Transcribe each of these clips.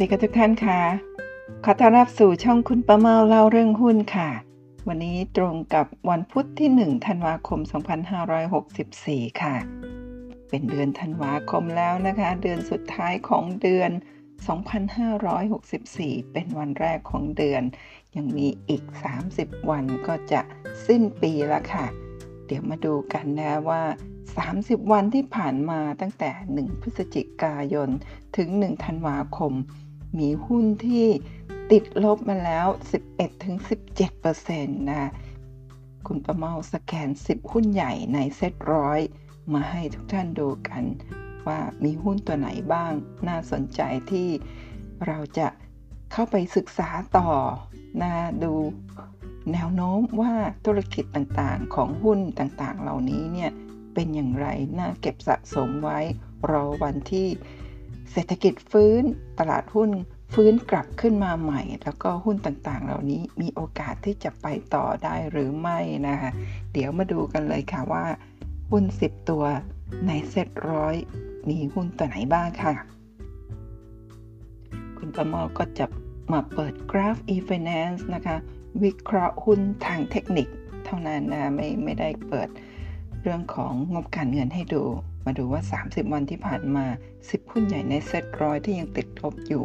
ดีค่ะทุกท่านค่ะ ขอต้อนรับสู่ช่องคุณประเมาเล่าเรื่องหุ้นค่ะ วันนี้ตรงกับวันพุธที่ 1 ธันวาคม 2564 ค่ะ เป็นเดือนธันวาคมแล้วนะคะ เดือนสุดท้ายของเดือน 2564 เป็นวันแรกของเดือน ยังมีอีก 30 วันก็จะสิ้นปีแล้วค่ะ เดี๋ยวมาดูกันนะว่า30 วันที่ผ่านมาตั้งแต่ 1 พฤศจิกายน ถึง 1 ธันวาคม มีหุ้นที่ติดลบมาแล้ว 11-17%นะคุณประเมาสแกน 10 หุ้นใหญ่ในเซ็ตร้อยมาให้ทุกท่านดูกันว่ามีหุ้นตัวไหนบ้างน่าสนใจที่เราจะเข้าไปศึกษาต่อนะดูแนวโน้มว่าธุรกิจต่างๆ ของหุ้นต่างๆ เหล่านี้เนี่ยเป็นอย่างไรน่าเก็บสะสมไว้รอวันที่ เศรษฐกิจฟื้นตลาดหุ้นฟื้นกลับขึ้นมาใหม่ แล้วก็หุ้นต่างๆ เหล่านี้มีโอกาสที่จะไปต่อได้หรือไม่นะคะเดี๋ยวมาดูกันเลยค่ะว่า หุ้น 10 ตัวในเซ็ตร้อยมีหุ้นตัวไหนบ้างค่ะ คุณประมอก็จะมาเปิดกราฟ e-finance นะคะ วิเคราะห์หุ้นทางเทคนิคเท่านั้นนะไม่ไม่ได้เปิดเรื่องของงบการเงินให้ดู มาดูว่า 30 วันที่ผ่านมา 10 หุ้นใหญ่ในเซ็ตร้อยที่ยังติดลบอยู่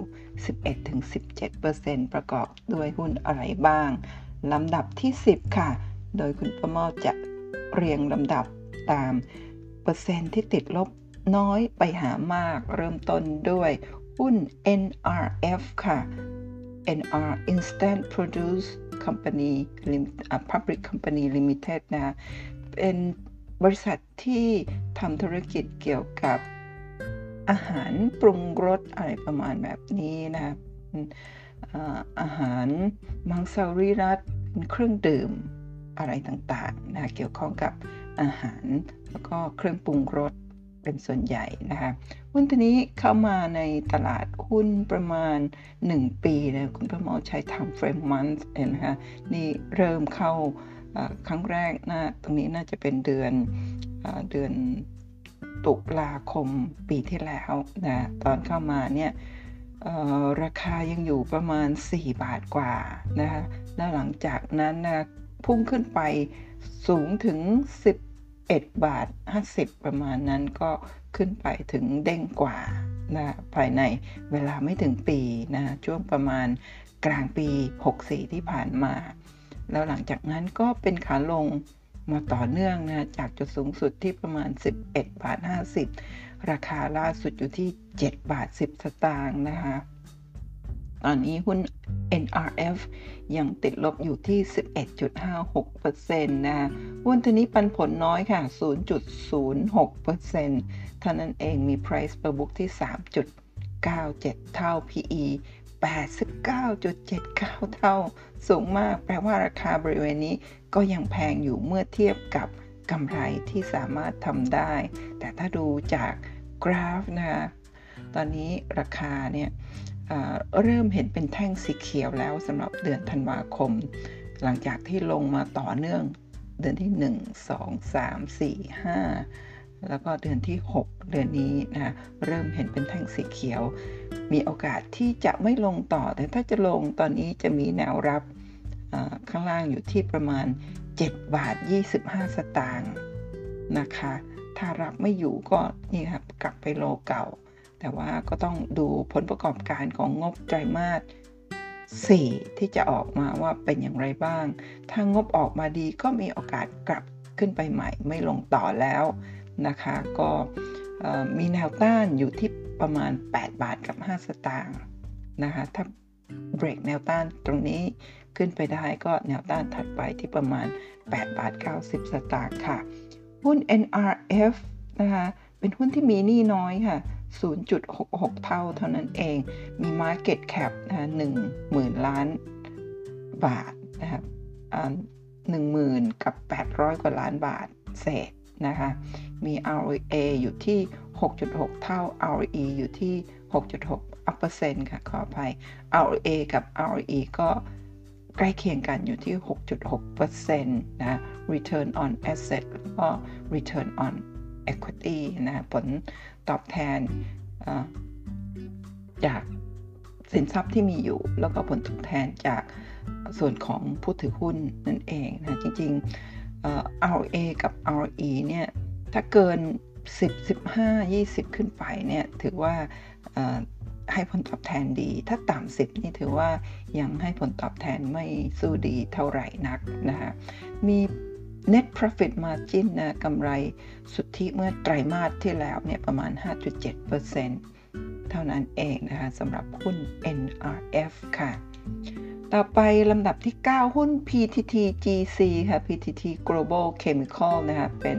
11-17%ประกอบด้วยหุ้นอะไรบ้าง ลำดับที่ 10 ค่ะ โดยคุณประมาจะเรียงลำดับตาม เปอร์เซ็นต์ที่ติดลบน้อยไปหามาก เริ่มต้นด้วยหุ้น NRF ค่ะ NR Instant Produce Company Public Company Limited นะ เป็น บริษัทที่ทำธุรกิจเกี่ยวกับอาหารปรุงรสอะไรประมาณแบบนี้นะครับอาหารมังสวิรัตเครื่องดื่มอะไรต่างๆนะเกี่ยวข้องกับอาหารแล้วก็เครื่องปรุงรสเป็นส่วนใหญ่นะคะหุ้นตัวนี้เข้ามาในตลาดหุ้นประมาณ 1 ปีนะคุณประมอใช้ทำเฟรมมันส์นะคะนี่เริ่มเข้า ครั้งแรกนะตรงนี้น่าจะเป็นเดือนเดือนตุลาคมปีที่แล้วนะตอนเข้ามาเนี่ยราคายังอยู่ประมาณ 4 บาทกว่านะคะแล้วหลังจากนั้นนะพุ่งขึ้นไปสูงถึง 11 บาท 50 ประมาณนั้นก็ขึ้นไปถึงเด้งกว่านะภายในเวลาไม่ถึงปีนะช่วงประมาณกลางปี 64 ที่ผ่านมา แล้วหลังจากนั้นก็เป็นขาลงมาต่อเนื่องนะจากจุดสูงสุดที่ประมาณ 11 บาท 50 ราคาล่าสุดอยู่ที่ 7 บาท 10 สตางค์นะคะ ตอนนี้หุ้น NRF ยังติดลบอยู่ที่ 11.56%นะหุ้นตัวนี้ปันผลน้อยค่ะ 0.06%เท่านั้นเองมี price per book ที่ 3.97 เท่า PE 89.79 เท่า สูงมากแปลว่าราคาบริเวณนี้ก็ยังแพงอยู่เมื่อเทียบกับกำไรที่สามารถทำได้ แต่ถ้าดูจากกราฟนะคะตอนนี้ราคาเนี่ยเริ่มเห็นเป็นแท่งสีเขียวแล้วสำหรับเดือนธันวาคม หลังจากที่ลงมาต่อเนื่องเดือนที่ 1 2 3 4 5 แล้วก็เดือนที่ 6 เดือนนี้นะเริ่มเห็นเป็นแท่งสีเขียว มีโอกาสที่จะไม่ลงต่อ แต่ถ้าจะลงตอนนี้จะมีแนวรับข้างล่างอยู่ที่ประมาณ 7 บาท 25 สตางค์นะคะ ถ้ารับไม่อยู่ก็นี่ครับกลับไปโลเก่า แต่ว่าก็ต้องดูผลประกอบการของงบไตรมาส4ที่จะออกมาว่าเป็นอย่างไรบ้าง ถ้างบออกมาดีก็มีโอกาสกลับขึ้นไปใหม่ไม่ลงต่อแล้ว นะคะ ก็มีแนวต้านอยู่ที่ประมาณ 8 บาทกับ 5 สตางค์นะคะ ถ้าเบรกแนวต้านตรงนี้ขึ้นไปได้ก็แนวต้านถัดไปที่ประมาณ 8 บาท 90 สตางค์ค่ะ หุ้น NRF นะคะ เป็นหุ้นที่มีหนี้น้อยค่ะ 0.66 เท่าเท่านั้นเอง มี Market Cap นะ1หมื่นล้านบาทนะครับหนึ่งหมื่นกับ 800 กว่าล้านบาทเศษ นะคะ มี ROA อยู่ที่ 6.6 เท่า ROE อยู่ที่ 6.6เปอร์เซ็นต์ค่ะ ขออภัย ROA กับ ROE ก็ใกล้เคียงกันอยู่ที่ 6.6เปอร์เซ็นต์นะ Return on Asset แล้วก็ Return on Equity นะ ผลตอบแทนจากสินทรัพย์ที่มีอยู่ แล้วก็ผลตอบแทนจากส่วนของผู้ถือหุ้นนั่นเองนะ จริง ๆ RA กับ RE เนี่ย ถ้าเกิน 10 15 20 ขึ้นไปเนี่ย ถือว่าให้ผลตอบแทนดี ถ้าต่ำ10นี่ถือว่ายังให้ผลตอบแทนไม่สู้ดีเท่าไหร่นักนะคะมี net profit margin นะกำไรสุทธิเมื่อไตรมาสที่แล้วเนี่ยประมาณ 5.7%เท่านั้นเองนะคะสำหรับหุ้น NRF ค่ะ ต่อไปลำดับที่ 9 หุ้น PTT GC ค่ะ PTT Global Chemical นะคะเป็น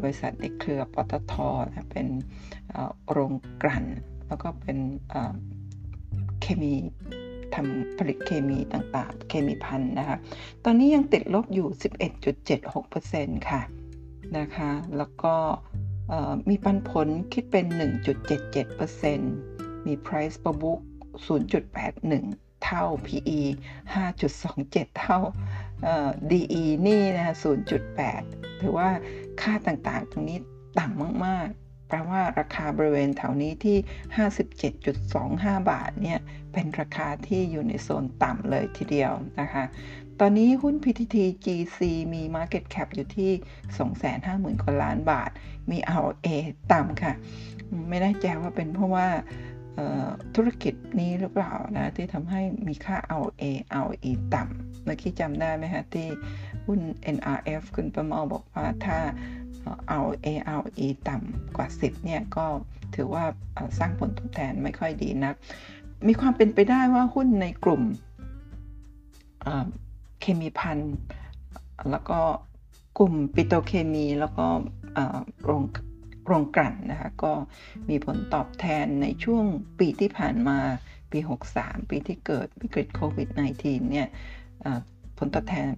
บริษัทในเครือปตทนะเป็นโรงกลั่น แล้วก็เป็นเคมีทำผลิตเคมีต่างๆ เคมีพันนะคะ ตอนนี้ยังติดลบอยู่ 11.76%ค่ะนะคะ แล้วก็มีปันผลคิดเป็น 1.77%มี price per book 0.81 เท่า PE 5.27 เท่า DE นี่นะคะ0.8 ถือว่าค่าต่างๆ ตรงนี้ต่ำมากๆ แปลว่าราคาบริเวณแถวนี้ที่ 57.25 บาทเนี่ย เป็นราคาที่อยู่ในโซนต่ำเลยทีเดียวนะคะ ตอนนี้หุ้น PTT GC มี Market Cap อยู่ที่ 250,000กว่าล้านบาท มี ROA ต่ำค่ะ ไม่แน่ใจว่าเป็นเพราะว่า ธุรกิจนี้หรือเปล่านะที่ทำให้มีค่า ROA ROE ต่ำเมื่อกี้จำได้ไหมคะที่หุ้น NRF คุณประมาบอกว่าถ้า ROA ROE ต่ำกว่า 10เนี่ยก็ถือว่าสร้างผลตอบแทนไม่ค่อยดีนัก มีความเป็นไปได้ว่าหุ้นในกลุ่มเคมีพันแล้วก็กลุ่มปิโตเคมีแล้วก็โรง โรงกลั่นนะคะก็มีผลตอบแทนในช่วงปีที่ผ่านมาปี 63 ปีที่เกิดวิกฤตโควิด -19 เนี่ยผลตอบแทน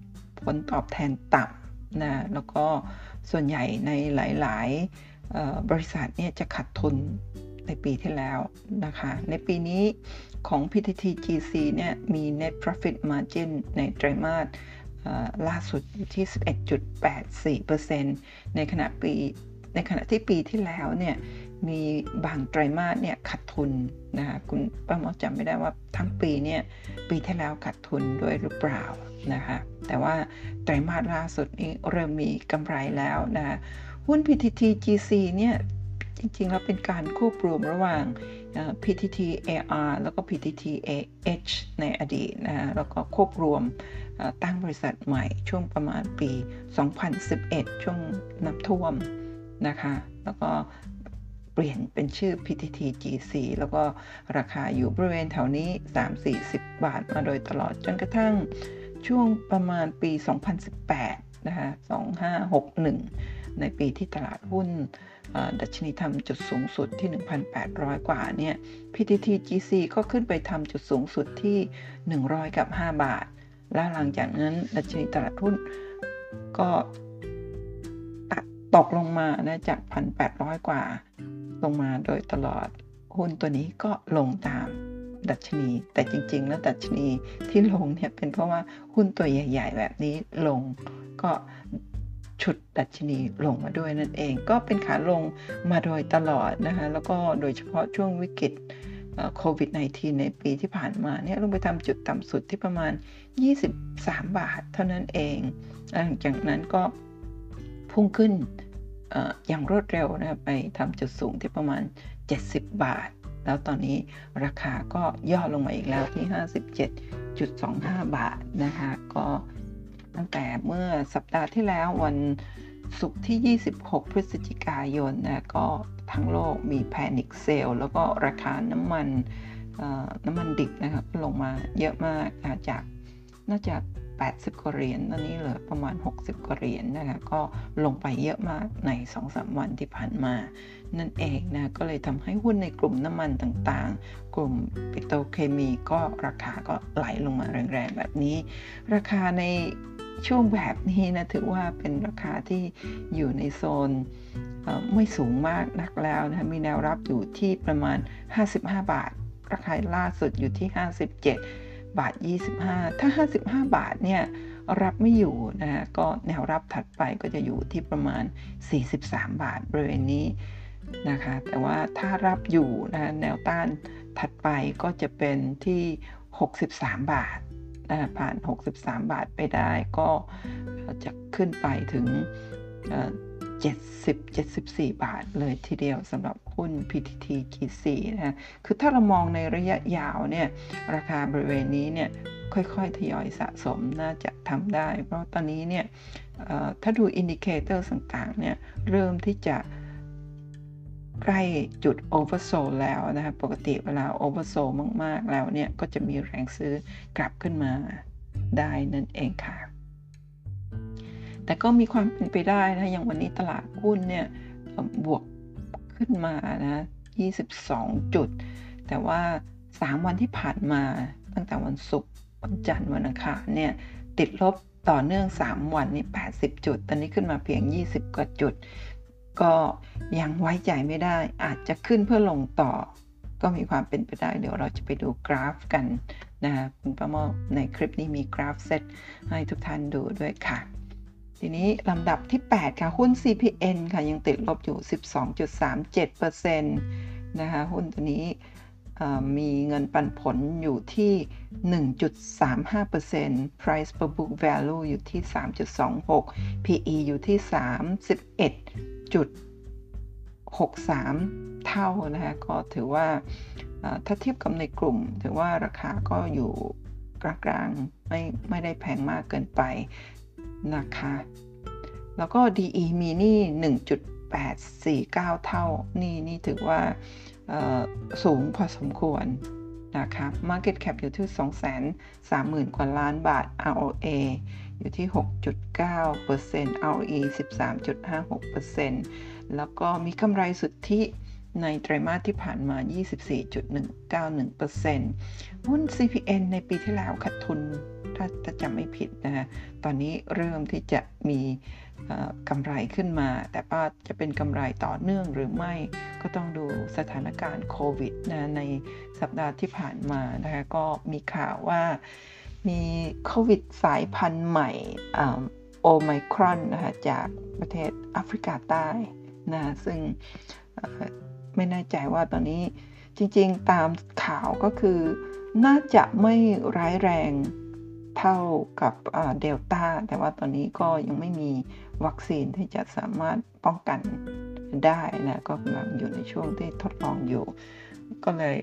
ผลตอบแทนต่ำนะแล้วก็ส่วนใหญ่ในหลาย ๆ บริษัทเนี่ยจะขาดทุนในปีที่แล้วนะคะ ในปีนี้ของ PTT GC เนี่ยมี net profit margin ในไตรมาสล่าสุดอยู่ที่ 11.84%ในขณะปี ในขณะที่ปีที่แล้วเนี่ยมีบางไตรมาสเนี่ยขาดทุนนะคะคุณป้าหมอจำไม่ได้ว่าทั้งปีเนี่ยปีที่แล้วขาดทุนด้วยหรือเปล่านะคะแต่ว่าไตรมาสล่าสุดนี้เริ่มมีกำไรแล้วนะหุ้น PTT GC เนี่ยจริงๆแล้วเป็นการควบรวมระหว่าง PTT AR แล้วก็ PTT AH ในอดีตนะแล้วก็ควบรวมตั้งบริษัทใหม่ช่วงประมาณปี 2011 ช่วงน้ำท่วม นะคะ แล้วก็เปลี่ยนเป็นชื่อ PTT GC แล้วก็ราคาอยู่บริเวณแถวนี้ 3-40 บาทมาโดยตลอดจนกระทั่งช่วงประมาณปี 2018 นะคะ 2561 ในปีที่ตลาดหุ้นดัชนีทำจุดสูงสุดที่ 1,800 กว่าเนี่ย PTT GC ก็ขึ้นไปทำจุดสูงสุดที่ 100 กับ 5 บาท และหลังจากนั้นดัชนีตลาดหุ้นก็ ตกลงมานะจาก 1,800 กว่า ลงมาโดยตลอด หุ้นตัวนี้ก็ลงตามดัชนี แต่จริงๆ แล้วดัชนีที่ลงเนี่ยเป็นเพราะว่าหุ้นตัวใหญ่ ๆ แบบนี้ลงก็ชุดดัชนีลงมาด้วยนั่นเอง ก็เป็นขาลงมาโดยตลอดนะคะแล้วก็โดยเฉพาะช่วงวิกฤตโควิด -19 ในปีที่ผ่านมาเนี่ยลงไปทำจุดต่ำสุดที่ประมาณ 23 บาทเท่านั้นเองหลังจากนั้นก็พุ่งขึ้น อย่างรวดเร็วนะไปทำจุดสูงที่ประมาณ 70 บาท แล้วตอนนี้ราคาก็ย่อลงมาอีกแล้วที่ 57.25 บาทนะคะ ก็ตั้งแต่เมื่อสัปดาห์ที่แล้ววันศุกร์ที่ 26 พฤศจิกายนนะก็ทั้งโลกมีแพนิคเซลแล้วก็ราคาน้ำมันน้ำมันดิบนะครับลงมาเยอะมากจากน่าจะ 80กว่าเหรียญตอนนี้เหลือประมาณ 60กว่าเหรียญนะคะก็ลงไปเยอะมากใน 2-3 วันที่ผ่านมา นั่นเองนะก็เลยทำให้หุ้นในกลุ่มน้ำมันต่างๆ กลุ่มปิโตรเคมีก็ราคาก็ไหลลงมาแรงๆ แบบนี้ ราคาในช่วงแบบนี้นะถือว่าเป็นราคาที่อยู่ในโซนไม่สูงมากนักแล้วนะมีแนวรับอยู่ที่ประมาณ 55 บาท ราคาล่าสุดอยู่ที่ 57 บาท 25 ถ้า 55 บาทเนี่ยรับไม่อยู่นะฮะก็แนวรับถัดไปก็จะอยู่ที่ประมาณ 43 บาทบริเวณนี้นะคะแต่ว่าถ้ารับอยู่นะแนวต้านถัดไปก็จะเป็นที่ 63 บาทนะผ่าน 63 บาทไปได้ก็จะขึ้นไปถึง 70 74 บาทเลยทีเดียวสำหรับหุ้น PTTGC นะคือถ้าเรามองในระยะยาวเนี่ย ราคาบริเวณนี้เนี่ย ค่อยๆ ทยอยสะสมน่าจะทำได้ เพราะตอนนี้เนี่ยถ้าดู indicator ต่างๆเนี่ย เริ่มที่จะใกล้จุด oversold แล้วนะคะ ปกติเวลา oversoldมากๆแล้วเนี่ย ก็จะมีแรงซื้อกลับขึ้นมาได้นั่นเองค่ะ แต่ก็มีความเป็นไปได้นะอย่างวันนี้ตลาดหุ้นเนี่ยบวกขึ้นมานะ22 จุด แต่ว่า 3 วันที่ผ่านมาตั้งแต่วันศุกร์วันจันทร์วันอังคารเนี่ยติดลบต่อเนื่อง 3 วันนี่80 จุด ตอนนี้ขึ้นมาเพียง 20 กว่าจุด ก็ยังไว้ใจไม่ได้ อาจจะขึ้นเพื่อลงต่อ ก็มีความเป็นไปได้ เดี๋ยวเราจะไปดูกราฟกันนะคะคุณประมอในคลิปนี้มีกราฟเซตให้ทุกท่านดูด้วยค่ะ ทีนี้ลำดับที่ 8 ค่ะ หุ้น CPN ค่ะ ยังติดลบอยู่ 12.37%นะคะ หุ้นตัวนี้มีเงินปันผลอยู่ที่ 1.35% price per book value อยู่ที่ 3.26 PE อยู่ที่ 31.63 เท่านะคะ ก็ถือว่าถ้าเทียบกับในกลุ่ม ถือว่าราคาก็อยู่กลางๆไม่ไม่ได้แพงมากเกินไป นะคะ แล้วก็ DE มีนี่ 1.849 เท่า นี่นี่ถือว่าสูงพอสมควรนะคะ Market Cap อยู่ที่ 230,000 กว่าล้านบาท ROA อยู่ที่ 6.9% ROE 13.56%แล้วก็มีกำไรสุทธิในไตรมาสที่ผ่านมา 24.191% หุ้น CPN ในปีที่แล้วขาดทุน ถ้าจะจำไม่ผิดนะฮะตอนนี้เริ่มที่จะมีกำไรขึ้นมา แต่ว่าจะเป็นกำไรต่อเนื่องหรือไม่ ก็ต้องดูสถานการณ์โควิดนะในสัปดาห์ที่ผ่านมานะคะก็มีข่าวว่ามีโควิดสายพันธุ์ใหม่โอไมครอนนะคะจากประเทศแอฟริกาใต้นะซึ่งไม่แน่ใจว่าตอนนี้จริงๆตามข่าวก็คือ น่าจะไม่ร้ายแรงเท่ากับเดลต้าแต่ว่าตอนนี้ก็ยังไม่มีวัคซีนที่จะสามารถป้องกันได้นะก็กำลังอยู่ในช่วงที่ทดลองอยู่ ก็เลย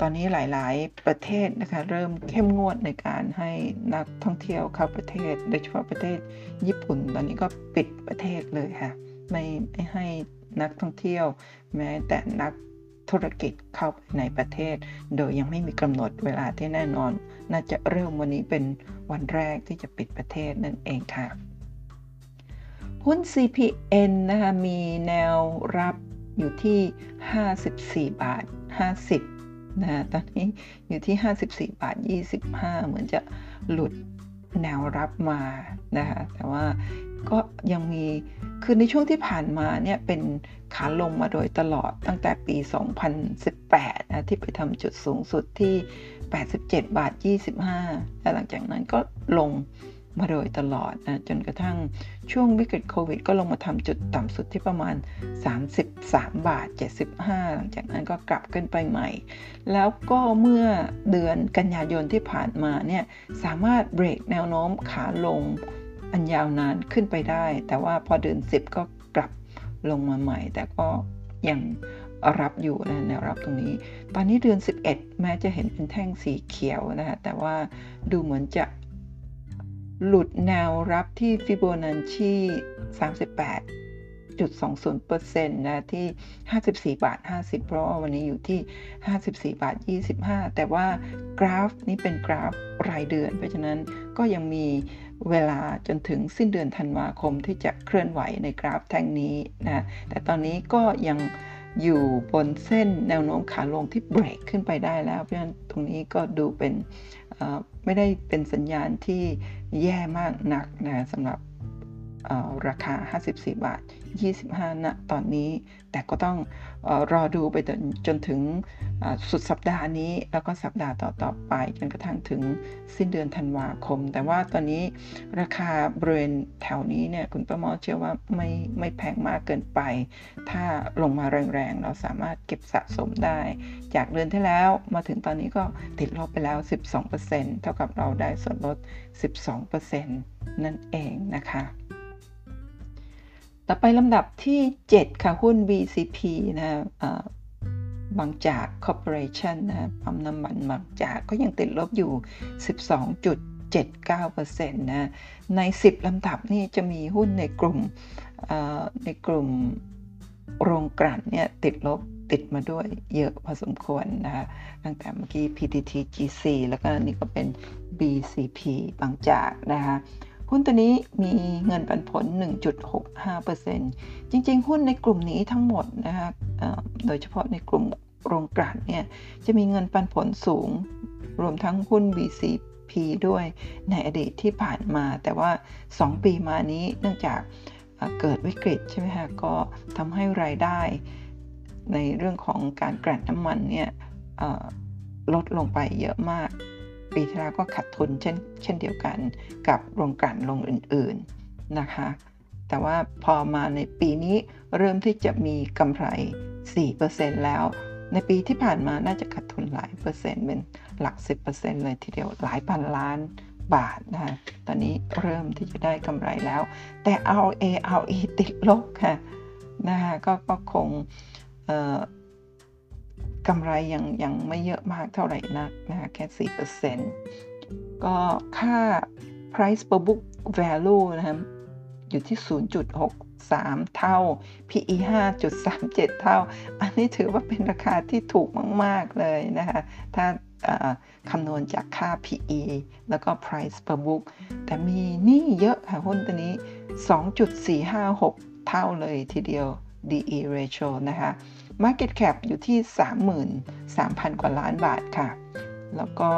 ตอนนี้หลายๆประเทศนะคะเริ่มเข้มงวดในการให้นักท่องเที่ยวเข้าประเทศ โดยเฉพาะประเทศญี่ปุ่น ตอนนี้ก็ปิดประเทศเลยค่ะไม่ไม่ให้นักท่องเที่ยว แม้แต่นัก ธุรกิจเข้าไปในประเทศ โดยยังไม่มีกำหนดเวลาที่แน่นอน น่าจะเริ่มวันนี้เป็นวันแรกที่จะปิดประเทศนั่นเองค่ะ หุ้น CPN นะคะมีแนวรับอยู่ที่ 54 บาท 50นะตอนนี้อยู่ที่ 54 บาท 25 เหมือนจะหลุดแนวรับมานะคะแต่ว่า ก็ยังมีคือในช่วงที่ผ่านมาเนี่ยเป็นขาลงมาโดยตลอดตั้งแต่ปี 2018นะที่ไปทำจุดสูงสุดที่ 87 บาท 25 และหลังจากนั้นก็ลงมาโดยตลอดนะจนกระทั่งช่วงวิกฤตโควิด ก็ลงมาทำจุดต่ำสุดที่ประมาณ 33 บาท 75 หลังจากนั้นก็กลับขึ้นไปใหม่ แล้วก็เมื่อเดือนกันยายนที่ผ่านมาเนี่ยสามารถเบรกแนวโน้มขาลง อันยาวนานขึ้นไปได้ แต่ว่าพอเดือน 10 ก็กลับลงมาใหม่ แต่ก็ยังรับอยู่นะแนวรับตรงนี้ ตอนนี้เดือน 11 แม้จะเห็นเป็นแท่งสีเขียวนะคะแต่ว่าดูเหมือนจะหลุดแนวรับที่ฟิโบนัชชี38.20%นะที่ 54 บาท 50 เพราะว่าวันนี้อยู่ที่ 54 บาท 25 แต่ว่ากราฟนี้เป็นกราฟรายเดือน เพราะฉะนั้นก็ยังมี เวลาจนถึงสิ้นเดือนธันวาคมที่จะเคลื่อนไหวในกราฟแท่งนี้นะแต่ตอนนี้ก็ยังอยู่บนเส้นแนวโน้มขาลงที่เบรกขึ้นไปได้แล้ว เพราะฉะนั้นตรงนี้ก็ดูเป็นไม่ได้เป็นสัญญาณที่แย่มากนักนะสำหรับ ราคา 54 บาท 25ณตอนนี้ แต่ก็ต้องอรอดูไปจนจนถึงสุดสัปดาห์นี้ แล้วก็สัปดาห์ต่อๆไป จนกระทั่งถึงสิ้นเดือนธันวาคม แต่ว่าตอนนี้ราคาบริเวณแถวนี้เนี่ย คุณประมอเชื่อว่าไม่ไม่แพงมากเกินไป ถ้าลงมาแรงๆ เราสามารถเก็บสะสมได้ จากเดือนที่แล้วมาถึงตอนนี้ก็ติดลบไปแล้ว 12%เท่ากับเราได้ส่วนลด 12%นั่นเองนะคะ ต่อไปลำดับที่ 7 ค่ะ หุ้น BCP นะบางจาก Corporation นะปั๊มน้ำมันบางจากก็ยังติดลบอยู่ 12.79%นะใน 10 ลำดับนี่จะมีหุ้นในกลุ่มในกลุ่มโรงกลั่นเนี่ยติดลบติดมาด้วยเยอะพอสมควรนะคะตั้งแต่เมื่อกี้ PTT GC แล้วก็นี่ก็เป็น BCP บางจากนะคะ หุ้นตัวนี้มีเงินปันผล 1.65%จริง ๆ หุ้นในกลุ่มนี้ทั้งหมดนะคะโดยเฉพาะในกลุ่มโรงกลั่นเนี่ยจะมีเงินปันผลสูง รวมทั้งหุ้น BCP ด้วยในอดีตที่ผ่านมา แต่ว่า 2 ปีมานี้เนื่องจากเกิดวิกฤตใช่ไหมคะก็ทำให้รายได้ในเรื่องของการกลั่นน้ำมันเนี่ยลดลงไปเยอะมาก ปีที่แล้วก็ขาดทุนเช่นเช่นเดียวกันกับโรงกลั่นโรงอื่นๆนะคะ แต่ว่าพอมาในปีนี้เริ่มที่จะมีกำไร 4%แล้ว ในปีที่ผ่านมาน่าจะขาดทุนหลายเปอร์เซ็นต์เป็นหลัก 10%เลยทีเดียวหลายพันล้านบาทนะคะตอนนี้เริ่มที่จะได้กำไรแล้ว แต่ RA RE ติดลบค่ะนะคะกก็คง กำไรยังยังไม่เยอะมากเท่าไหร่นักนะคะแค่ 4%ก็ค่า price per book value นะครับอยู่ที่ 0.63 เท่า PE 5.37 เท่า อันนี้ถือว่าเป็นราคาที่ถูกมาก ๆ เลยนะคะ ถ้าคำนวณจากค่า PE แล้วก็ price per book แต่มีนี้เยอะค่ะหุ้นตัวนี้ 2.456 เท่าเลยทีเดียว DE ratio นะคะ Market Cap อยู่ที่ 33,000 กว่าล้านบาทค่ะ แล้วก็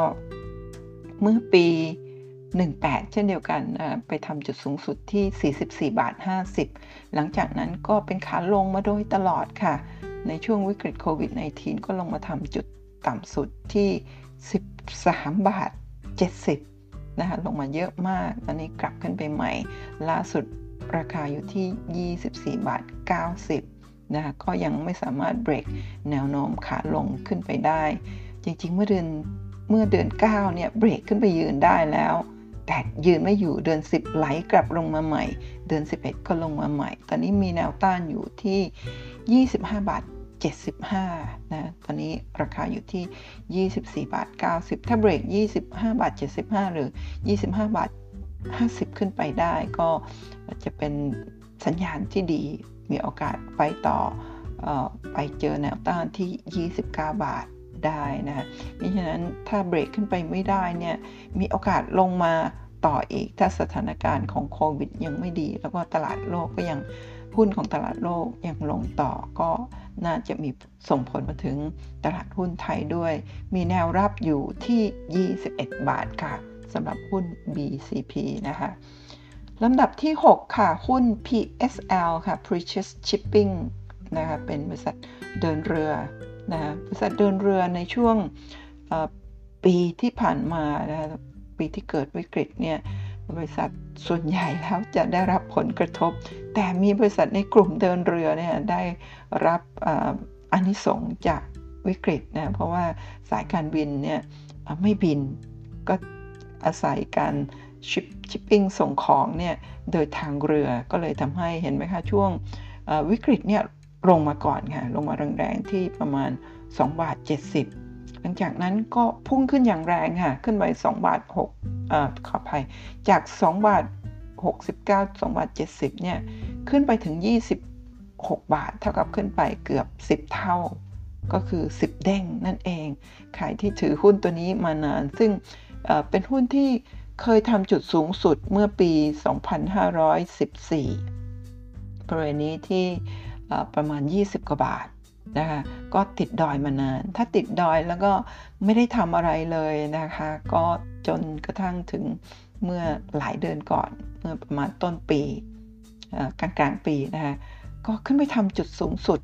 เมื่อปี 18 เช่นเดียวกันไปทำจุดสูงสุดที่ 44 บาท 50 หลังจากนั้นก็เป็นขาลงมาโดยตลอดค่ะ ในช่วงวิกฤตโควิด -19 ก็ลงมาทำจุดต่ำสุดที่ 13 บาท 70 นะคะ ลงมาเยอะมาก ตอนนี้กลับขึ้นไปใหม่ ล่าสุดราคาอยู่ที่ 24 บาท 90 นะคะก็ยังไม่สามารถเบรกแนวโน้มขาลงขึ้นไปได้ จริงๆ เมื่อเดือนเมื่อเดือน9เนี่ยเบรกขึ้นไปยืนได้แล้ว แต่ยืนไม่อยู่เดือน 10 ไหลกลับลงมาใหม่ เดือน 11 ก็ลงมาใหม่ ตอนนี้มีแนวต้านอยู่ที่ 25 บาท 75 นะ ตอนนี้ราคาอยู่ที่ 24 บาท 90 ถ้าเบรก 25 บาท 75 หรือ 25 บาท 50 ขึ้นไปได้ก็จะเป็นสัญญาณที่ดี มีโอกาสไปต่ออไปเจอแนวต้านที่ 29 บาทได้นะเพราะฉะนั้นถ้าเบรกขึ้นไปไม่ได้เนี่ยมีโอกาสลงมาต่ออีกถ้าสถานการณ์ของโควิดยังไม่ดี แล้วก็ตลาดโลกก็ยังหุ้นของตลาดโลกยังลงต่อก็น่าจะมีส่งผลมาถึงตลาดหุ้นไทยด้วย มีแนวรับอยู่ที่ 21 บาทค่ะสำหรับหุ้น BCP นะคะ ลำดับที่ 6 ค่ะ หุ้น PSL ค่ะ Precious Shipping นะคะเป็นบริษัทเดินเรือนะคะบริษัทเดินเรือในช่วงปีที่ผ่านมานะคะปีที่เกิดวิกฤตเนี่ยบริษัทส่วนใหญ่แล้วจะได้รับผลกระทบ แต่มีบริษัทในกลุ่มเดินเรือเนี่ยได้รับอานิสงจากวิกฤตนะเพราะว่าสายการบินเนี่ยไม่บินก็อาศัยการ ชิปชิปปิ้งส่งของเนี่ยโดยทางเรือก็เลยทำให้เห็นไหมคะ ช่วงวิกฤตเนี่ยลงมาก่อนค่ะ ลงมาแรงๆที่ประมาณ 2 บาท 70 หลังจากนั้นก็พุ่งขึ้นอย่างแรงค่ะ ขึ้นไป2บาท6อขออภัยจาก 2 บาท 69 2 บาท 70 เนี่ย ขึ้นไปถึง 26 บาท เท่ากับขึ้นไปเกือบ 10 เท่าก็คือ 10 เด้งนั่นเอง ใครที่ถือหุ้นตัวนี้มานาน ซึ่งเป็นหุ้นที่ เคยทำจุดสูงสุดเมื่อปี 2514 บริเวณนี้ที่ประมาณ 20 กว่าบาทนะคะก็ติดดอยมานาน ถ้าติดดอยแล้วก็ไม่ได้ทำอะไรเลยนะคะ ก็จนกระทั่งถึงเมื่อหลายเดือนก่อน เมื่อประมาณต้นปีกลางกลางปีนะคะก็ขึ้นไปทำจุดสูงสุด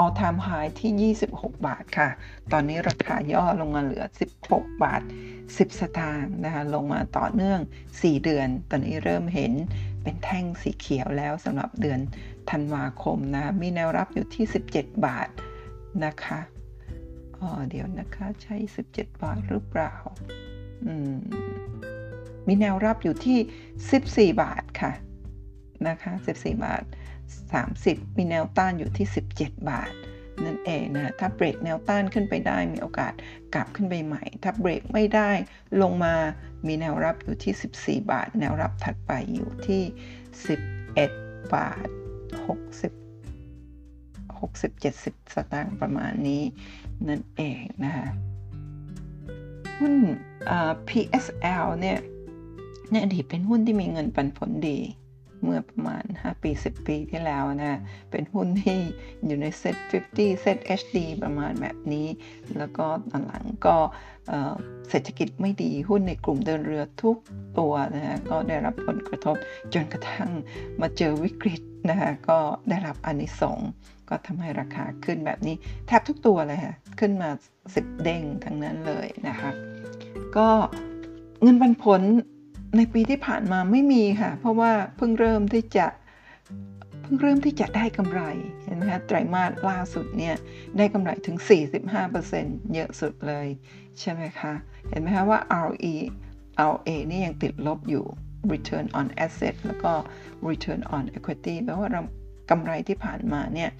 all time high ที่ 26 บาทค่ะ ตอนนี้ราคาย่อลงมาเหลือ 16 บาท 10 สตางค์นะคะ ลงมาต่อเนื่อง 4 เดือน ตอนนี้เริ่มเห็นเป็นแท่งสีเขียวแล้วสำหรับเดือนธันวาคมนะ มีแนวรับอยู่ที่ 17 บาทนะคะอ๋อเดี๋ยวนะคะ ใช่ 17 บาทหรือเปล่า อืม มีแนวรับอยู่ที่ 14 บาทค่ะ นะคะ 14 บาท 30 มีแนวต้านอยู่ที่ 17 บาท นั่นเองนะถ้าเบรกแนวต้านขึ้นไปได้มีโอกาสกลับขึ้นไปใหม่ ถ้าเบรกไม่ได้ลงมามีแนวรับอยู่ที่ 14 บาท แนวรับถัดไปอยู่ที่ 11 บาท 60 60 70 สตางค์ประมาณนี้นั่นเองนะคะหุ้น PSL เนี่ยในอดีตเป็นหุ้นที่มีเงินปันผลดี เมื่อประมาณ 5 ปี 10 ปีที่แล้วนะ เป็นหุ้นที่อยู่ในเซ็ต50 เซ็ต HD ประมาณแบบนี้ แล้วก็ตอนหลังก็เศรษฐกิจไม่ดีหุ้นในกลุ่มเดินเรือทุกตัวนะฮะก็ได้รับผลกระทบจนกระทั่งมาเจอวิกฤตนะฮะก็ได้รับอานิสงส์ก็ทำให้ราคาขึ้นแบบนี้แทบทุกตัวเลยค่ะขึ้นมา 10 เด้งทั้งนั้นเลยนะคะก็เงินปันผล ในปีที่ผ่านมาไม่มีค่ะ เพราะว่าเพิ่งเริ่มที่จะเพิ่งเริ่มที่จะได้กำไรเห็นไหมคะไตรมาสล่าสุดเนี่ยได้กำไรถึง 45%เยอะสุดเลย ใช่ไหมคะเห็นไหมคะว่า RE RA นี่ยังติดลบอยู่ return on asset แล้วก็ return on equity แปลว่าเรากำไรที่ผ่านมาเนี่ย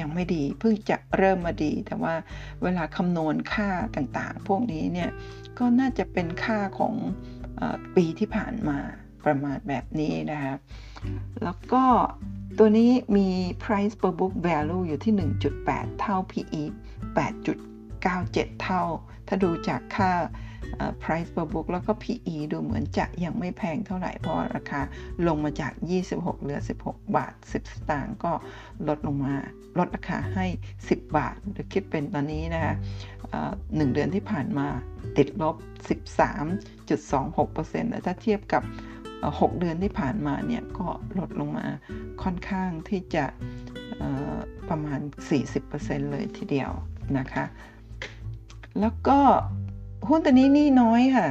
ยังไม่ดีเพิ่งจะเริ่มมาดี แต่ว่าเวลาคำนวณค่าต่างๆ พวกนี้เนี่ยก็น่าจะเป็นค่าของ ปีที่ผ่านมาประมาณแบบนี้นะคะแล้วก็ตัวนี้มี price per book value อยู่ที่ 1.8 เท่า PE 8.97 เท่า ถ้าดูจากค่า price per book แล้วก็ PE ดูเหมือนจะยังไม่แพงเท่าไหร่ เพราะราคาลงมาจาก 26 เหลือ 16 บาท 10 สตางค์ก็ลดลงมา ลดราคาให้ 10 บาท หรือคิดเป็นตอนนี้นะคะหนึ่งเดือนที่ผ่านมาติดลบ 13.26%แต่ถ้าเทียบกับ 6 เดือนที่ผ่านมาเนี่ย ก็ลดลงมาค่อนข้างที่จะประมาณ 40%เลยทีเดียวนะคะ แล้วก็ หุ้นตัวนี้นี่น้อยค่ะ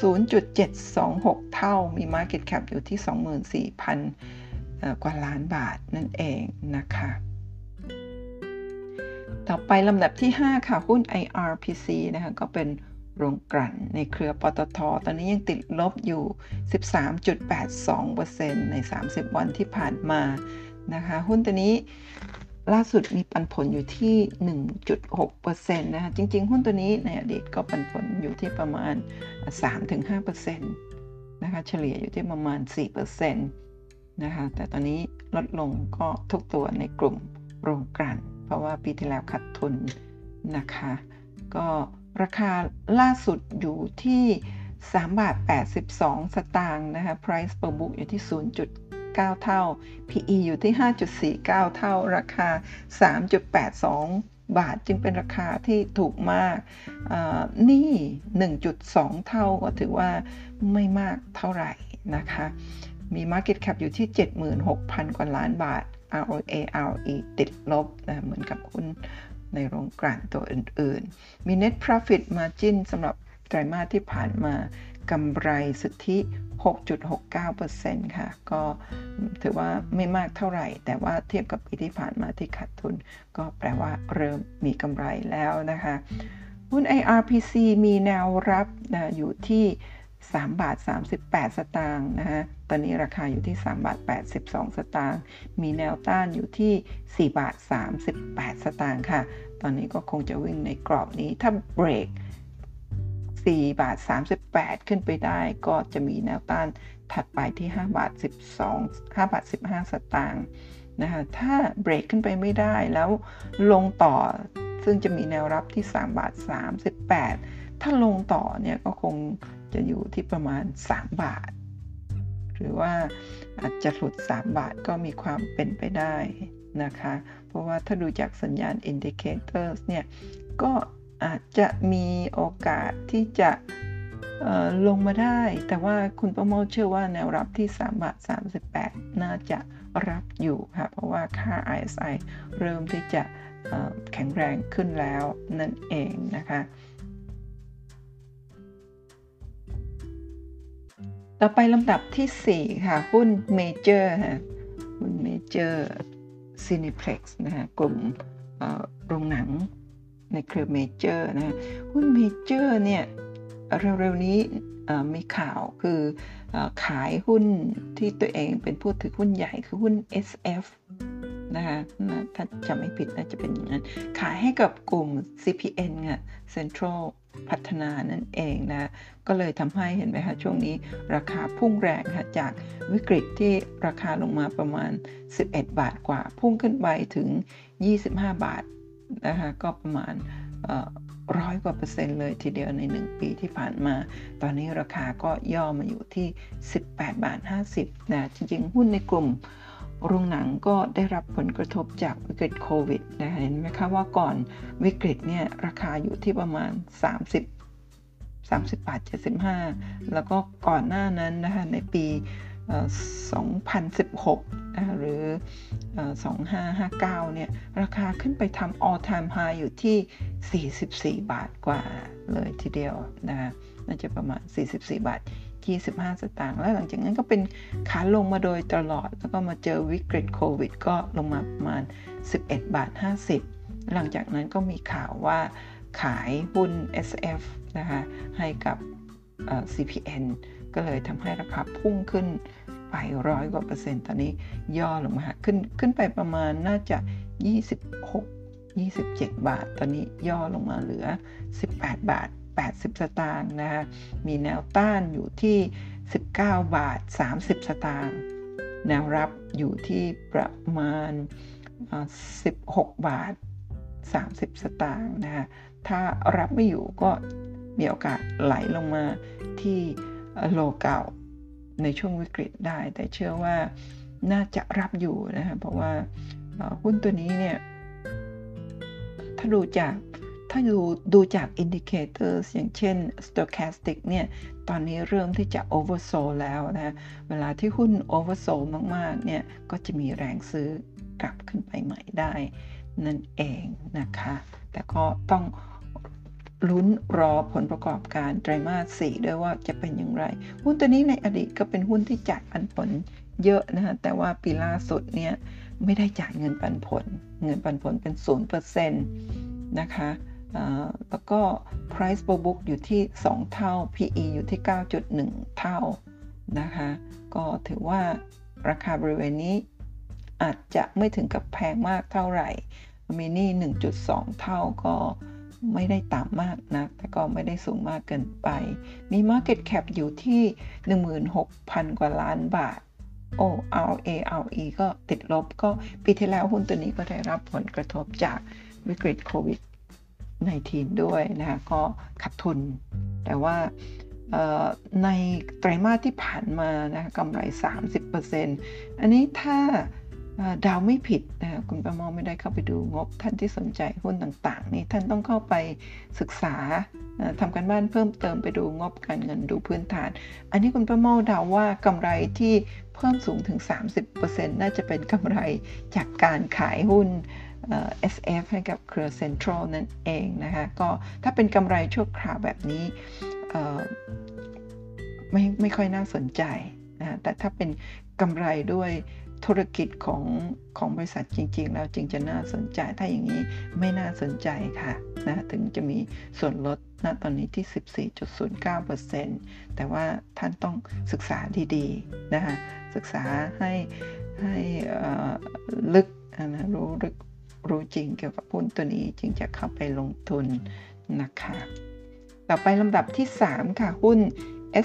0.726 เท่ามี Market Cap อยู่ที่ 24,000 กว่าล้านบาทนั่นเองนะคะ ต่อไปลำดับที่ 5 ค่ะ หุ้น IRPC นะคะ ก็เป็นโรงกลั่นในเครือปตท ตอนนี้ยังติดลบอยู่ 13.82%ใน 30 วันที่ผ่านมานะคะ หุ้นตัวนี้ ล่าสุดมีปันผลอยู่ที่ 1.6%นะคะจริง ๆ หุ้นตัวนี้ในอดีตก็ปันผลอยู่ที่ประมาณ 3-5%นะคะเฉลี่ยอยู่ที่ประมาณ 4%นะคะแต่ตอนนี้ลดลงก็ทุกตัวในกลุ่มโรงกลั่น เพราะว่าปีที่แล้วขาดทุนนะคะ ก็ราคาล่าสุดอยู่ที่3บาท82 สตางค์นะคะ price per book อยู่ที่ 0.9เท่า PE อยู่ที่ 5.49 เท่า ราคา 3.82 บาทจึงเป็นราคาที่ถูกมากนี่ 1.2 เท่าก็ถือว่าไม่มากเท่าไหร่นะคะ มี Market Cap อยู่ที่ 76,000 กว่าล้านบาท ROA ROE ติดลบนะเหมือนกับหุ้นในโรงกลั่นตัวอื่นๆ มี net profit margin สำหรับไตรมาสที่ผ่านมากำไรสุทธิ 6.69%ค่ะ ก็ถือว่าไม่มากเท่าไหร่ แต่ว่าเทียบกับปีที่ผ่านมาที่ขาดทุน ก็แปลว่าเริ่มมีกำไรแล้วนะคะหุ้น IRPC มีแนวรับนะอยู่ที่ 3 บาท 38 สตางค์นะฮะ ตอนนี้ราคาอยู่ที่ 3 บาท 82 สตางค์ มีแนวต้านอยู่ที่ 4 บาท 38 สตางค์ค่ะ ตอนนี้ก็คงจะวิ่งในกรอบนี้ ถ้าเบรก 4 บาท 38 ขึ้นไปได้ ก็จะมีแนวต้านถัดไปที่ 5 บาท 12 5 บาท 15 สตางค์นะคะถ้าเบรกขึ้นไปไม่ได้แล้วลงต่อซึ่งจะมีแนวรับที่ 3 บาท 38 ถ้าลงต่อเนี่ยก็คงจะอยู่ที่ประมาณ 3 บาท หรือว่าอาจจะหลุด 3 บาทก็มีความเป็นไปได้นะคะ เพราะว่าถ้าดูจากสัญญาณ indicators เนี่ย ก็ อาจจะมีโอกาสที่จะลงมาได้ แต่ว่าคุณประโมทเชื่อว่าแนวรับที่3บาท38 น่าจะรับอยู่ค่ะ เพราะว่าค่า RSI เริ่มที่จะแข็งแรงขึ้นแล้วนั่นเองนะคะ ต่อไปลำดับที่ 4 ค่ะ หุ้นเมเจอร์ค่ะหุ้นเมเจอร์ซีนีเพล็กซ์นะคะกลุ่มโรงหนัง ในเครือเมเจอร์นะหุ้นเมเจอร์เนี่ยเร็วๆนี้มีข่าวคือขายหุ้นที่ตัวเองเป็นผู้ถือหุ้นใหญ่คือหุ้น SF นะคะถ้าจะไม่ผิดน่าจะเป็นอย่างนั้น ขายให้กับกลุ่ม CPN ค่ะ Central พัฒนานั่นเองนะ ก็เลยทำให้เห็นไหมคะช่วงนี้ราคาพุ่งแรงค่ะจากวิกฤตที่ราคาลงมาประมาณ 11 บาทกว่า พุ่งขึ้นไปถึง 25 บาท นะคะก็ประมาณร้อยกว่าเปอร์เซ็นต์เลยทีเดียวใน 1 ปีที่ผ่านมา ตอนนี้ราคาก็ย่อมาอยู่ที่ 18 บาท 50 นะ จริง ๆ หุ้นในกลุ่มโรงหนังก็ได้รับผลกระทบจากวิกฤตโควิดนะเห็นไหมคะว่าก่อนวิกฤตเนี่ยราคาอยู่ที่ประมาณ 30 30บาท75 แล้วก็ก่อนหน้านั้นนะคะในปี 2016นะหรือ 2559 เนี่ย ราคาขึ้นไปทำ all time high อยู่ที่ 44 บาทกว่าเลยทีเดียวนะคะน่าจะประมาณ 44 บาท 25 สตางค์ แล้วหลังจากนั้นก็เป็นขาลงมาโดยตลอด แล้วก็มาเจอวิกฤตโควิด ก็ลงมาประมาณ 11 บาท 50 หลังจากนั้นก็มีข่าวว่าขายหุ้น SF นะคะ ให้กับ CPN ก็เลยทำให้ราคาพุ่งขึ้น ไปร้อยกว่าเปอร์เซ็นต์ตอนนี้ย่อลงมาขึ้นขึ้นไปประมาณน่าจะ 26 27 บาท ตอนนี้ย่อลงมาเหลือ 18 บาท 80 สตางค์นะคะมีแนวต้านอยู่ที่ 19 บาท 30 สตางค์แนวรับอยู่ที่ประมาณ 16 บาท 30 สตางค์นะคะถ้ารับไม่อยู่ก็มีโอกาสไหลลงมาที่ low เก่า ในช่วงวิกฤตได้ แต่เชื่อว่าน่าจะรับอยู่นะคะเพราะว่าหุ้นตัวนี้เนี่ย ถ้าดูจากถ้าดูดูจาก indicator อย่างเช่น stochastic เนี่ย ตอนนี้เริ่มที่จะ oversold แล้วนะ เวลาที่หุ้น oversold มาก ๆ เนี่ย ก็จะมีแรงซื้อกลับขึ้นไปใหม่ได้ นั่นเองนะคะ แต่ก็ต้อง ลุ้นรอผลประกอบการไตรมาส 4 ด้วยว่าจะเป็นอย่างไร หุ้นตัวนี้ในอดีตก็เป็นหุ้นที่จ่ายปันผลเยอะนะคะแต่ว่าปีล่าสุดเนี่ยไม่ได้จ่ายเงินปันผล เงินปันผลเป็น0%นะคะแล้วก็ price per book อยู่ที่ 2 เท่า PE อยู่ที่ 9.1 เท่านะคะ ก็ถือว่าราคาบริเวณนี้อาจจะไม่ถึงกับแพงมากเท่าไหร่มินี่ 1.2 เท่าก็ ไม่ได้ต่ำมากนะแต่ก็ไม่ได้สูงมากเกินไป มี Market Cap อยู่ที่ 16,000 กว่าล้านบาทโอ้ RA RE ก็ติดลบก็ปีที่แล้วหุ้นตัวนี้ก็ได้รับผลกระทบจากวิกฤตโควิด -19 ด้วยนะคะก็ขาดทุน แต่ว่าในไตรมาสที่ผ่านมานะกำไร 30%อันนี้ถ้า ดาวไม่ผิดนะคุณประมอไม่ได้เข้าไปดูงบ ท่านที่สนใจหุ้นต่างๆ นี่ท่านต้องเข้าไปศึกษาทำการบ้านเพิ่มเติมไปดูงบการเงินดูพื้นฐาน อันนี้คุณประมอดาวว่ากำไรที่เพิ่มสูงถึง 30%น่าจะเป็นกำไรจากการขายหุ้น SF ให้กับเครือเซ็นทรัลนั่นเองนะคะก็ถ้าเป็นกำไรชั่วคราวแบบนี้ไม่ไม่ค่อยน่าสนใจนะแต่ถ้าเป็นกำไรด้วย ธุรกิจของของบริษัทจริง ๆ แล้วจึงจะน่าสนใจถ้าอย่างนี้ไม่น่าสนใจค่ะนะถึงจะมีส่วนลดณตอนนี้ที่ 14.09%แต่ว่าท่านต้องศึกษาดีๆนะคะศึกษาให้ให้ลึกนะรู้ลึกรู้จริงเกี่ยวกับหุ้นตัวนี้จึงจะเข้าไปลงทุนนะคะ ต่อไปลำดับที่ 3 ค่ะ หุ้น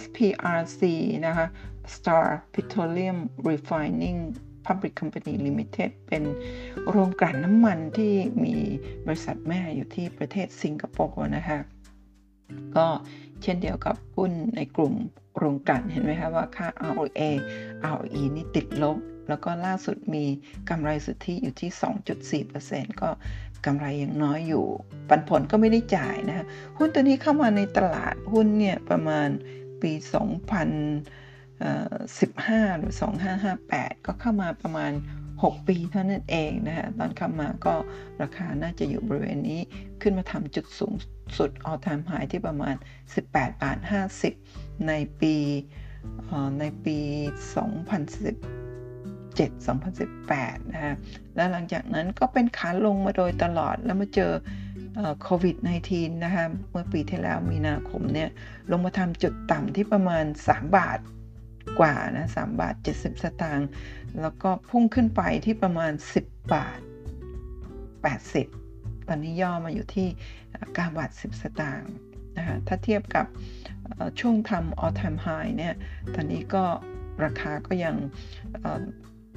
SPRC นะคะ Star Petroleum Refining Public Company Limited เป็นโรงกลั่นน้ำมันที่มีบริษัทแม่อยู่ที่ประเทศสิงคโปร์นะคะก็เช่นเดียวกับหุ้นในกลุ่มโรงกลั่นเห็นไหมคะว่าค่า ROA ROE นี่ติดลบ แล้วก็ล่าสุดมีกำไรสุทธิอยู่ที่ 2.4%ก็กำไรยังน้อยอยู่ ปันผลก็ไม่ได้จ่ายนะคะหุ้นตัวนี้เข้ามาในตลาดหุ้นเนี่ยประมาณปี 15 หรือ 2558 ก็เข้ามาประมาณ 6 ปีเท่านั้นเองนะฮะตอนเข้ามาก็ราคาน่าจะอยู่บริเวณนี้ขึ้นมาทำจุดสูงสุด all time high ที่ประมาณ 18 บาท 50 ในปีในปี 2017 2018 นะฮะแล้วหลังจากนั้นก็เป็นขาลงมาโดยตลอด แล้วมาเจอโควิด -19 นะคะ เมื่อปีที่แล้วมีนาคมเนี่ย ลงมาทำจุดต่ำที่ประมาณ 3 บาท กว่านะ3บาท 70 สตางค์แล้วก็พุ่งขึ้นไปที่ประมาณ 10 บาท 80 ตอนนี้ย่อมาอยู่ที่9บาท 10 สตางค์นะคะถ้าเทียบกับช่วงทำ all time high เนี่ย ตอนนี้ก็ราคาก็ยัง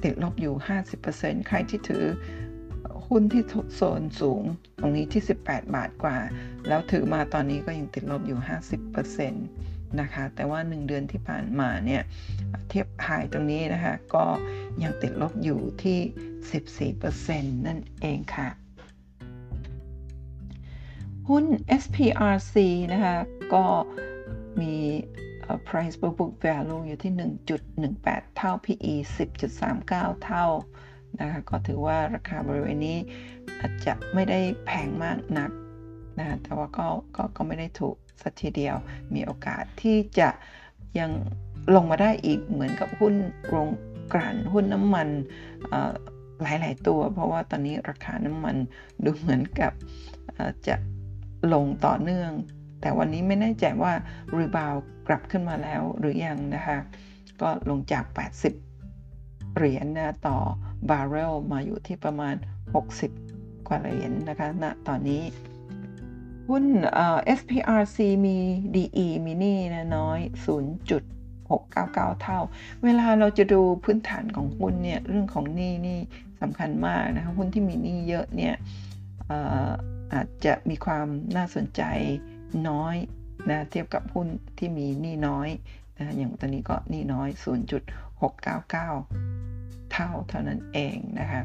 ติดลบอยู่ 50%ใครที่ถือหุ้นที่โซนสูงตรงนี้ที่ 18 บาทกว่า แล้วถือมาตอนนี้ก็ยังติดลบอยู่ 50% นะคะ แต่ว่า 1 เดือนที่ผ่านมาเนี่ยเทียบหายตรงนี้นะคะ ก็ยังติดลบอยู่ที่ 14%นั่นเองค่ะ หุ้น SPRC นะคะ ก็มี price per book value อยู่ที่ 1.18 เท่า PE 10.39 เท่านะคะ ก็ถือว่าราคาบริเวณนี้อาจจะไม่ได้แพงมากนัก นะแต่ว่าก็ก็ก็ไม่ได้ถูกสักทีเดียว มีโอกาสที่จะยังลงมาได้อีกเหมือนกับหุ้นโรงกลั่นหุ้นน้ำมันหลาย ๆ ตัว เพราะว่าตอนนี้ราคาน้ำมันดูเหมือนกับจะลงต่อเนื่อง แต่วันนี้ไม่แน่ใจว่ารีบาวกลับขึ้นมาแล้วหรือยังนะคะ ก็ลงจาก 80 เหรียญนะต่อบาร์เรลมาอยู่ที่ประมาณ 60 กว่าเหรียญนะคะณนะตอนนี้ หุ้น SPRC มี DE มินี่นะน้อย 0.699 เท่า เวลาเราจะดูพื้นฐานของหุ้นเนี่ยเรื่องของหนี้นี่สำคัญมากนะคะหุ้นที่มีหนี้เยอะเนี่ยอาจจะมีความน่าสนใจน้อยนะเทียบกับหุ้นที่มีหนี้น้อยนะอย่างตอนนี้ก็หนี้น้อย 0.699 เท่าเท่านั้นเองนะคะ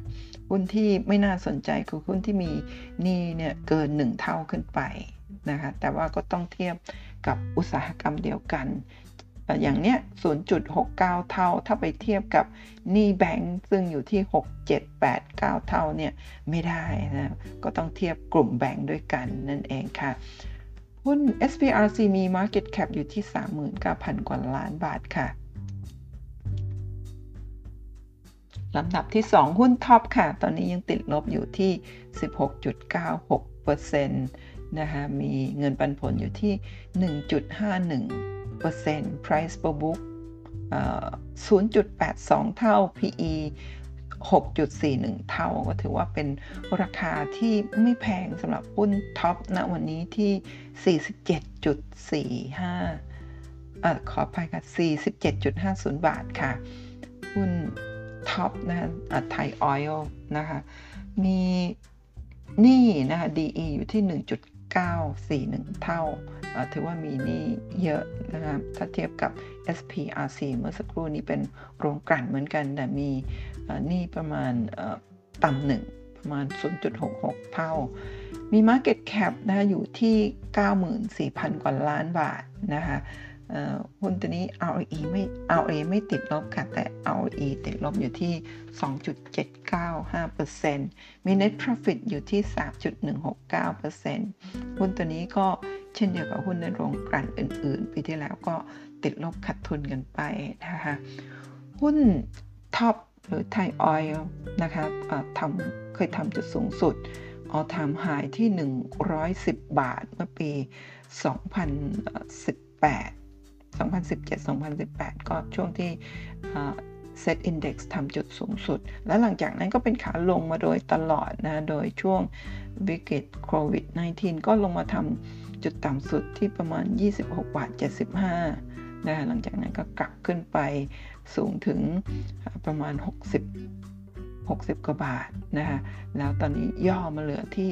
หุ้นที่ไม่น่าสนใจคือหุ้นที่มีหนี้เนี่ยเกิน 1 เท่าขึ้นไปนะคะแต่ว่าก็ต้องเทียบกับอุตสาหกรรมเดียวกันอย่างเนี้ย 0.69 เท่า ถ้าไปเทียบกับหนี้แบงก์ซึ่งอยู่ที่ 6 7 8 9 เท่าเนี่ยไม่ได้นะ ก็ต้องเทียบกลุ่มแบงก์ด้วยกันนั่นเองค่ะ หุ้น SPRC มี Market Cap อยู่ที่ 39,000 กว่าล้านบาทค่ะ ลำดับที่ 2 หุ้นท็อปค่ะ ตอนนี้ยังติดลบอยู่ที่ 16.96%นะคะ มีเงินปันผลอยู่ที่ 1.51% Price per book 0.82 เท่า PE 6.41 เท่า ก็ถือว่าเป็นราคาที่ไม่แพงสำหรับหุ้น TOP ณวันนี้ที่ 47.45ขออภัยค่ะ47.50 บาทค่ะ หุ้น TOP นะไทยออยล์นะคะ มีหนี้นะคะ D/E อยู่ที่ 1.941 เท่า ถือว่ามีหนี้เยอะนะคะถ้าเทียบกับ SPRC เมื่อสักครู่นี้เป็นโรงกลั่นเหมือนกัน แต่มีนี่ประมาณต่ำหนึ่งประมาณ 0.66 เท่า มี Market Cap นะคะอยู่ที่ 94,000 กว่าล้านบาทนะคะ หุ้นตัวนี้ ROE ไม่ ROE ไม่ติดลบค่ะ แต่ ROE ติดลบอยู่ที่ 2.795%มี Net Profit อยู่ที่ 3.169%หุ้นตัวนี้ก็เช่นเดียวกับหุ้นในโรงกลั่นอื่น ๆ ปีที่แล้วก็ติดลบขาดทุนกันไปนะคะหุ้น TOP หรือไทยออยล์นะคะทำเคยทำจุดสูงสุด all time high ที่ 110 บาทเมื่อปี 2018 2017-2018 ก็ช่วงที่ SET Index ทำจุดสูงสุด แล้วหลังจากนั้นก็เป็นขาลงมาโดยตลอดนะ โดยช่วงวิกฤตโควิด -19 ก็ลงมาทำจุดต่ำสุดที่ประมาณ 26บาท75นะหลังจากนั้นก็กลับขึ้นไปสูงถึงประมาณ 60 60 กว่าบาทนะคะแล้วตอนนี้ย่อมาเหลือที่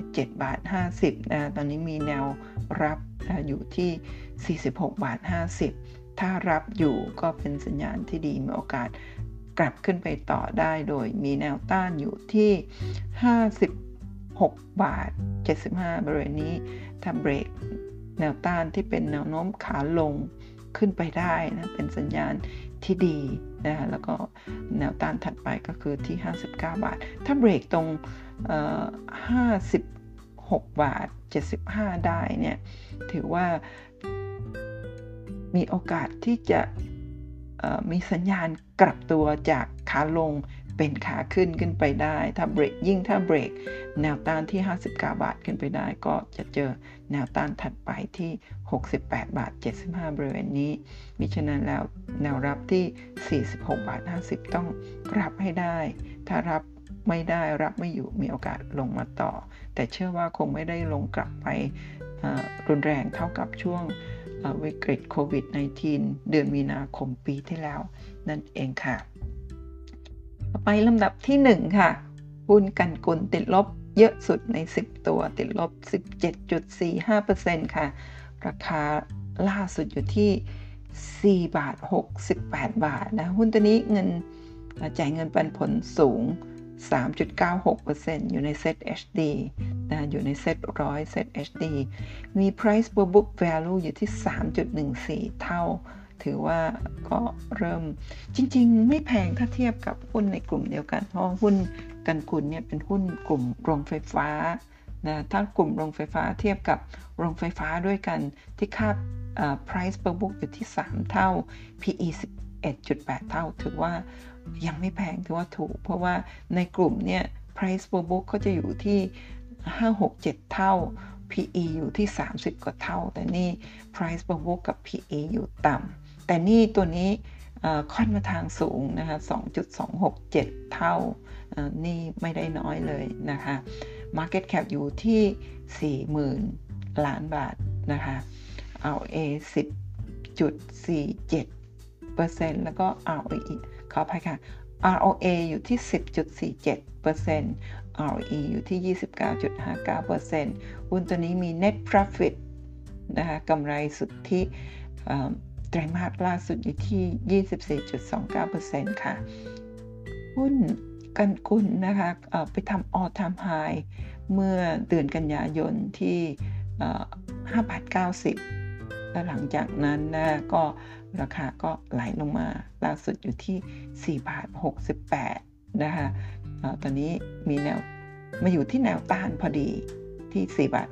47 บาท 50นะตอนนี้มีแนวรับนะอยู่ที่ 46 บาท 50 ถ้ารับอยู่ก็เป็นสัญญาณที่ดีมีโอกาสกลับขึ้นไปต่อได้โดยมีแนวต้านอยู่ที่ 56 บาท 75 บริเวณนี้ ถ้าเบรกแนวต้านที่เป็นแนวโน้มขาลงขึ้นไปได้นะเป็นสัญญาณ ที่ดีนะคะแล้วก็แนวต้านถัดไปก็คือที่ 59 บาท ถ้าเบรกตรง 56 บาท 75 ได้เนี่ยถือว่ามีโอกาสที่จะมีสัญญาณกลับตัวจากขาลงเป็นขาขึ้นขึ้นไปได้ ถ้าเบรกยิ่งถ้าเบรกแนวต้านที่ 59 บาทขึ้นไปได้ ก็จะเจอ แนวต้านถัดไปที่ 68 บาท 75 บริเวณนี้ มิฉะนั้นแล้วแนวรับที่ 46 บาท 50 ต้องรับให้ได้ ถ้ารับไม่ได้รับไม่อยู่มีโอกาสลงมาต่อ แต่เชื่อว่าคงไม่ได้ลงกลับไปรุนแรงเท่ากับช่วงวิกฤตโควิด -19 เดือนมีนาคมปีที่แล้ว นั่นเองค่ะ ต่อไปลำดับที่ 1 ค่ะหุ้นกันกุลติดลบ เยอะสุดใน 10 ตัวติดลบ 17.45%ค่ะ ราคาล่าสุดอยู่ที่ 4 บาท 68 บาทนะหุ้นตัวนี้เงินจ่ายเงินปันผลสูง 3.96%อยู่ในเซต HD นะอยู่ในเซตร้อยเซต HD มี price per book value อยู่ที่ 3.14 เท่า ถือว่าก็เริ่มจริง ๆ ไม่แพงถ้าเทียบกับหุ้นในกลุ่มเดียวกัน เพราะหุ้นกันกุลเนี่ยเป็นหุ้นกลุ่มโรงไฟฟ้านะถ้ากลุ่มโรงไฟฟ้าเทียบกับโรงไฟฟ้าด้วยกันที่ค่า price per book อยู่ที่ 3 เท่า PE 11.8 เท่า ถือว่ายังไม่แพงถือว่าถูก เพราะว่าในกลุ่มเนี่ย price per book เขาจะอยู่ที่ 5 6 7 เท่า PE อยู่ที่ 30 กว่าเท่า แต่นี่ price per book กับ PE อยู่ต่ำแต่นี่ตัวนี้ค่อนมาทางสูงนะคะ2.267 เท่า นี่ไม่ได้น้อยเลยนะคะ Market Cap อยู่ที่ 40,000 ล้านบาทนะคะ ROA 10.47%แล้วก็ ROE ขออภัยค่ะ ROA อยู่ที่ 10.47% ROE อยู่ที่ 29.59%หุ้นตัวนี้มี net profit นะคะกำไรสุทธิไตรมาสล่าสุดอยู่ที่ 24.29%ค่ะ หุ้น กันกุลนะคะไปทำ all time high เมื่อเดือนกันยายนที่5บาท90 แล้วหลังจากนั้นนะก็ราคาก็ไหลลงมาล่าสุดอยู่ที่4บาท68 นะคะตอนนี้มีแนวมาอยู่ที่แนวต้านพอดีที่4บาท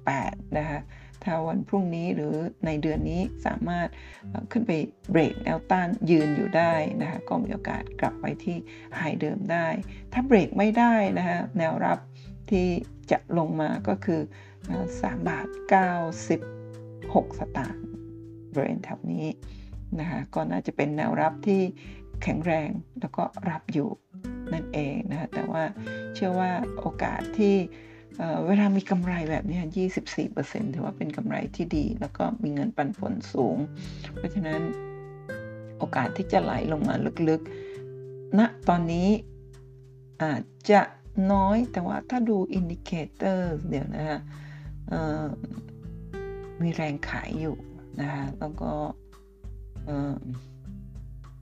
68 นะคะ ถ้าวันพรุ่งนี้หรือในเดือนนี้สามารถขึ้นไปเบรกแนวต้านยืนอยู่ได้นะคะก็มีโอกาสกลับไปที่ไฮเดิมได้ ถ้าเบรกไม่ได้นะคะแนวรับที่จะลงมาก็คือ 3 บาท 96 สตางค์บริเวณแถวนี้นะคะก็น่าจะเป็นแนวรับที่แข็งแรงแล้วก็รับอยู่นั่นเองนะคะแต่ว่าเชื่อว่าโอกาสที่ เวลามีกำไรแบบนี้ 24%ถือว่าเป็นกำไรที่ดี แล้วก็มีเงินปันผลสูง เพราะฉะนั้นโอกาสที่จะไหลลงมาลึกๆณนะตอนนี้อาจจะน้อยแต่ว่าถ้าดู indicator เดี๋ยวนะฮะมีแรงขายอยู่นะคะแล้วก็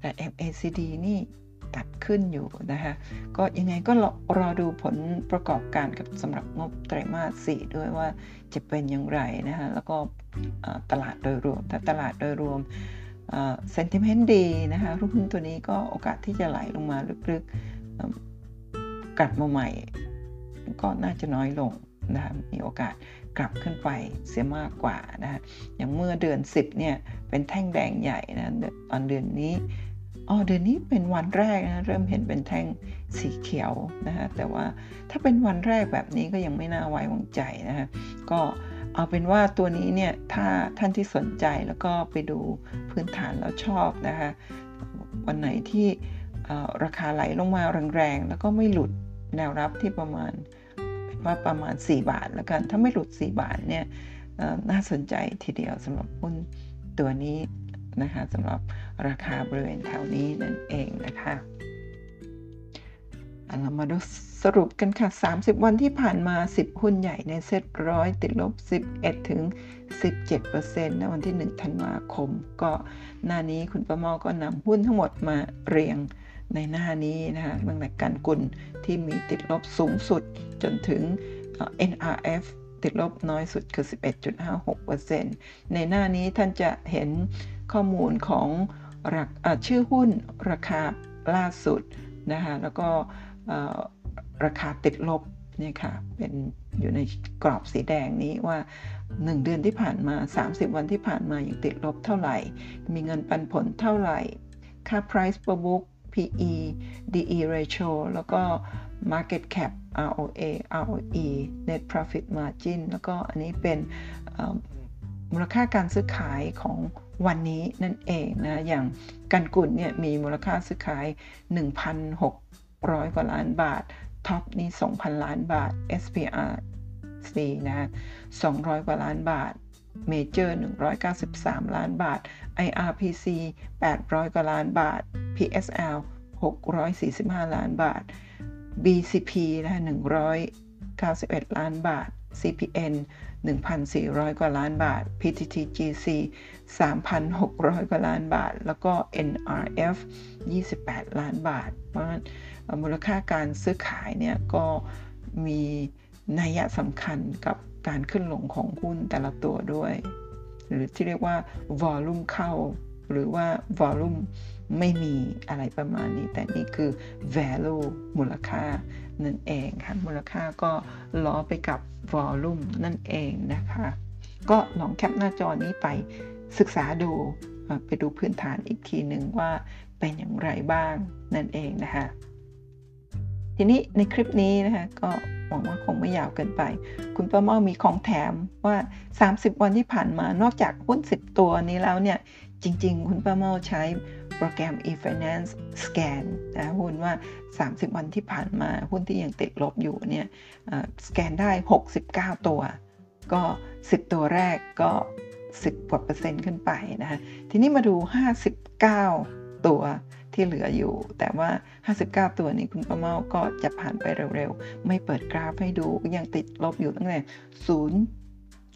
แต่ MACD นี่ ตัดขึ้นอยู่นะคะก็ยังไงก็รอรอดูผลประกอบการกับสำหรับงบไตรมาส4ด้วยว่าจะเป็นอย่างไรนะคะแล้วก็ตลาดโดยรวมถ้าตลาดโดยรวมเซนติเมนต์ดีนะคะหุ้นตัวนี้ก็โอกาสที่จะไหลลงมาลึกๆกลับมาใหม่ก็น่าจะน้อยลงนะคะมีโอกาสกลับขึ้นไปเสียมากกว่านะอย่างเมื่อเดือน 10เนี่ยเป็นแท่งแดงใหญ่นะตอนเดือนนี้ อ๋อเดือนนี้เป็นวันแรกนะเริ่มเห็นเป็นแท่งสีเขียวนะฮะแต่ว่าถ้าเป็นวันแรกแบบนี้ก็ยังไม่น่าไว้วางใจนะฮะก็เอาเป็นว่าตัวนี้เนี่ยถ้าท่านที่สนใจแล้วก็ไปดูพื้นฐานแล้วชอบนะคะวันไหนที่ราคาไหลลงมาแรงๆ แล้วก็ไม่หลุดแนวรับที่ประมาณว่าประมาณ 4 บาทแล้วกัน ถ้าไม่หลุด 4 บาทเนี่ยน่าสนใจทีเดียวสำหรับหุ้นตัวนี้นะคะสำหรับ ราคาบริเวณแถวนี้นั่นเองนะคะเรามาดูสรุปกันค่ะ 30 วันที่ผ่านมา 10 หุ้นใหญ่ในเซ็ตร้อยติดลบ 11 ถึง 17%ในวันที่ 1 ธันวาคม ก็หน้านี้คุณประมอก็นำหุ้นทั้งหมดมาเรียงในหน้านี้นะคะตั้งแต่การกุลที่มีติดลบสูงสุดจนถึง NRF ติดลบน้อยสุดคือ 11.56%ในหน้านี้ท่านจะเห็นข้อมูลของ ชื่อหุ้นราคาล่าสุดนะคะแล้วก็ราคาติดลบนี่ค่ะเป็นอยู่ในกรอบสีแดงนี้ว่า 1 เดือนที่ผ่านมา 30 วันที่ผ่านมาอยังติดลบเท่าไหร่ มีเงินปันผลเท่าไหร่ ค่า price per book PE DE ratio แล้วก็ market cap ROA ROE net profit margin แล้วก็อันนี้เป็นมูลค่าการซื้อขายของวันนี้นั่นเองนะอย่างกันกุลเนี่ยมีมูลค่าซื้อขาย 1,600 กว่าล้านบาทท็อปนี่2,000 ล้านบาท SPR C นะ200 กว่าล้านบาทเมเจอร์193 ล้านบาท IRPC 800 กว่าล้านบาท PSL 645 ล้านบาท BCP นะ191 ล้านบาท CPN 1,400 กว่าล้านบาท PTTGC 3,600 กว่าล้านบาท แล้วก็ NRF 28 ล้านบาท เพราะฉะนั้นมูลค่าการซื้อขายเนี่ยก็มีนัยสำคัญกับการขึ้นลงของหุ้นแต่ละตัวด้วย หรือที่เรียกว่า volume เข้า หรือว่า volume ไม่มีอะไรประมาณนี้ แต่นี่คือ value มูลค่านั่นเองค่ะมูลค่าก็ล้อไปกับ volume นั่นเองนะคะ ก็ลองแคปหน้าจอนี้ไปศึกษาดูไปดูพื้นฐานอีกทีหนึ่งว่าเป็นอย่างไรบ้างนั่นเองนะคะทีนี้ในคลิปนี้นะคะก็หวังว่าคงไม่ยาวเกินไป คุณป้าเมามีของแถมว่า 30 วันที่ผ่านมานอกจากหุ้น 10 ตัวนี้แล้วเนี่ย จริง ๆ คุณป้าเมาใช้โปรแกรม e-finance scan นะหุ้นว่า 30 วันที่ผ่านมาหุ้นที่ยังติดลบอยู่เนี่ยสแกนได้ 69 ตัว ก็ 10 ตัวแรกก็ 10กว่าเปอร์เซ็นต์ขึ้นไปนะคะทีนี้มาดู 59 ตัวที่เหลืออยู่ แต่ว่า 59 ตัวนี้คุณป้าเมาก็จะผ่านไปเร็วๆ ไม่เปิดกราฟให้ดูยังติดลบอยู่ตั้งแต่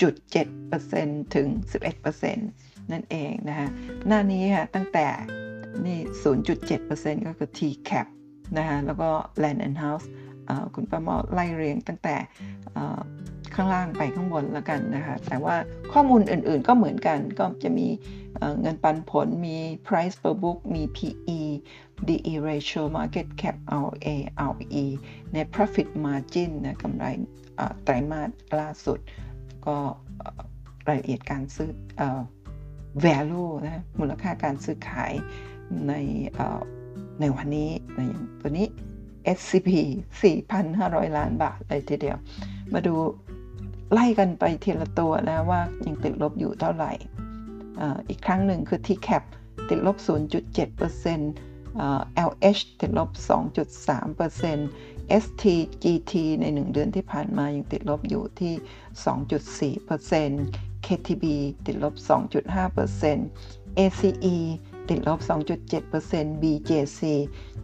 0.7%ถึง 11% นั่นเองนะคะหน้านี้ค่ะตั้งแต่นี่ 0.7%ก็คือ TCAP นะคะแล้วก็ Land and House คุณป้ามาไล่เรียงตั้งแต่ข้างล่างไปข้างบนแล้วกันนะคะ แต่ว่าข้อมูลอื่นๆก็เหมือนกัน ก็จะมีเงินปันผล มี price per book มี PE DE ratio market cap ROA ROE net profit margin นะกำไรไตรมาสล่าสุด ก็รายละเอียดการซื้อ value นะมูลค่าการซื้อขายในในวันนี้นะอย่างตัวนี้ SCP 4,500 ล้านบาทเลยทีเดียว มาดูไล่กันไปทีละตัวนะว่ายังติดลบอยู่เท่าไหร่ อีกครั้งหนึ่งคือ TCAP ติดลบ 0.7% LH ติดลบ 2.3% STGT ใน 1 เดือนที่ผ่านมายังติดลบอยู่ที่ 2.4% KTB ติดลบ 2.5% ACE ติดลบ 2.7% BJC